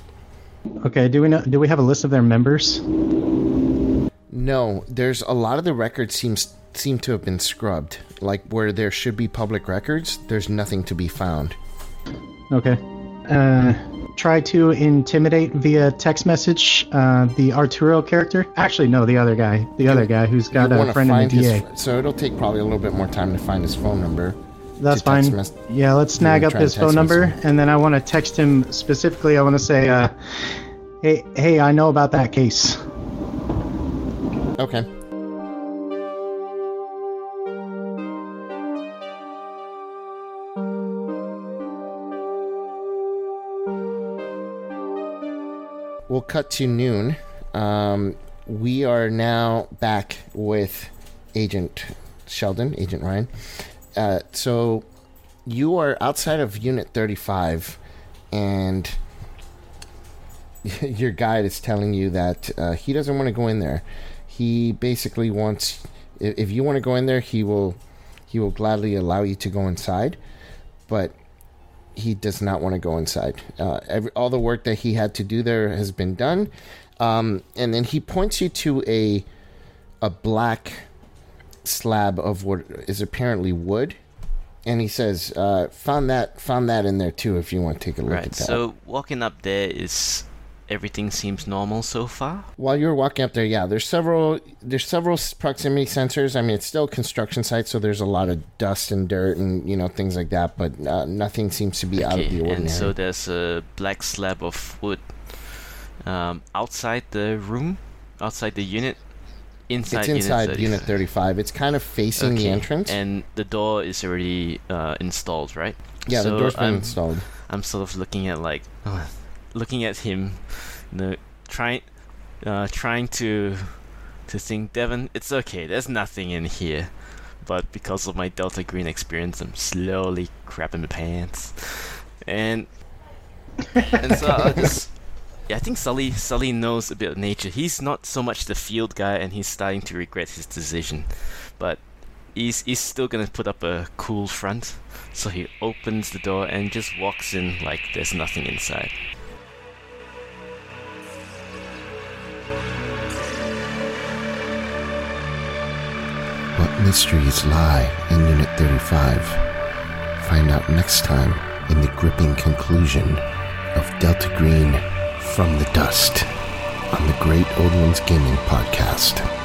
Okay, do we know do we have a list of their members? No, there's a lot of the records seems seem to have been scrubbed. Like where there should be public records, there's nothing to be found. Okay. Uh, try to intimidate via text message uh, the Arturo character. Actually, no, the other guy. The you, other guy who's got a friend in the DA. His, so it'll take probably a little bit more time to find his phone number. That's fine. Mes- yeah, let's snag up his phone number, message. and then I want to text him specifically. I want to say, uh, "Hey, hey, I know about that case." Okay. We'll cut to noon. Um, we are now back with Agent Sheldon, Agent Ryan. Uh, so you are outside of Unit 35, and (laughs) your guide is telling you that uh, he doesn't want to go in there. He basically wants, if, you want to go in there, he will, he will gladly allow you to go inside, but he does not want to go inside. Uh, every, all the work that he had to do there has been done, um, and then he points you to a a black slab of what is apparently wood, and he says, uh, "Found that, found that in there too. If you want to take a look right, at that." So walking up there is everything seems normal so far. While you're walking up there, yeah, there's several there's several proximity sensors. I mean, it's still a construction site, so there's a lot of dust and dirt and you know things like that. But uh, nothing seems to be okay, out of the ordinary. And so there's a black slab of wood um, outside the room, outside the unit. Inside it's inside unit, unit 35. It's kind of facing okay. the entrance. And the door is already uh, installed, right? Yeah, so the door's been I'm, installed. I'm sort of looking at like, uh, (laughs) looking at him, you know, trying, uh, trying to, to think, Devon, it's okay. There's nothing in here, but because of my Delta Green experience, I'm slowly crapping my pants, and (laughs) and so I just. Yeah, I think Sully Sully knows a bit of nature. He's not so much the field guy, and he's starting to regret his decision. But he's he's still gonna put up a cool front. So he opens the door and just walks in like there's nothing inside. Mysteries lie in Unit 35? Find out next time in the gripping conclusion of Delta Green from the Dust on the Great Old Ones Gaming Podcast.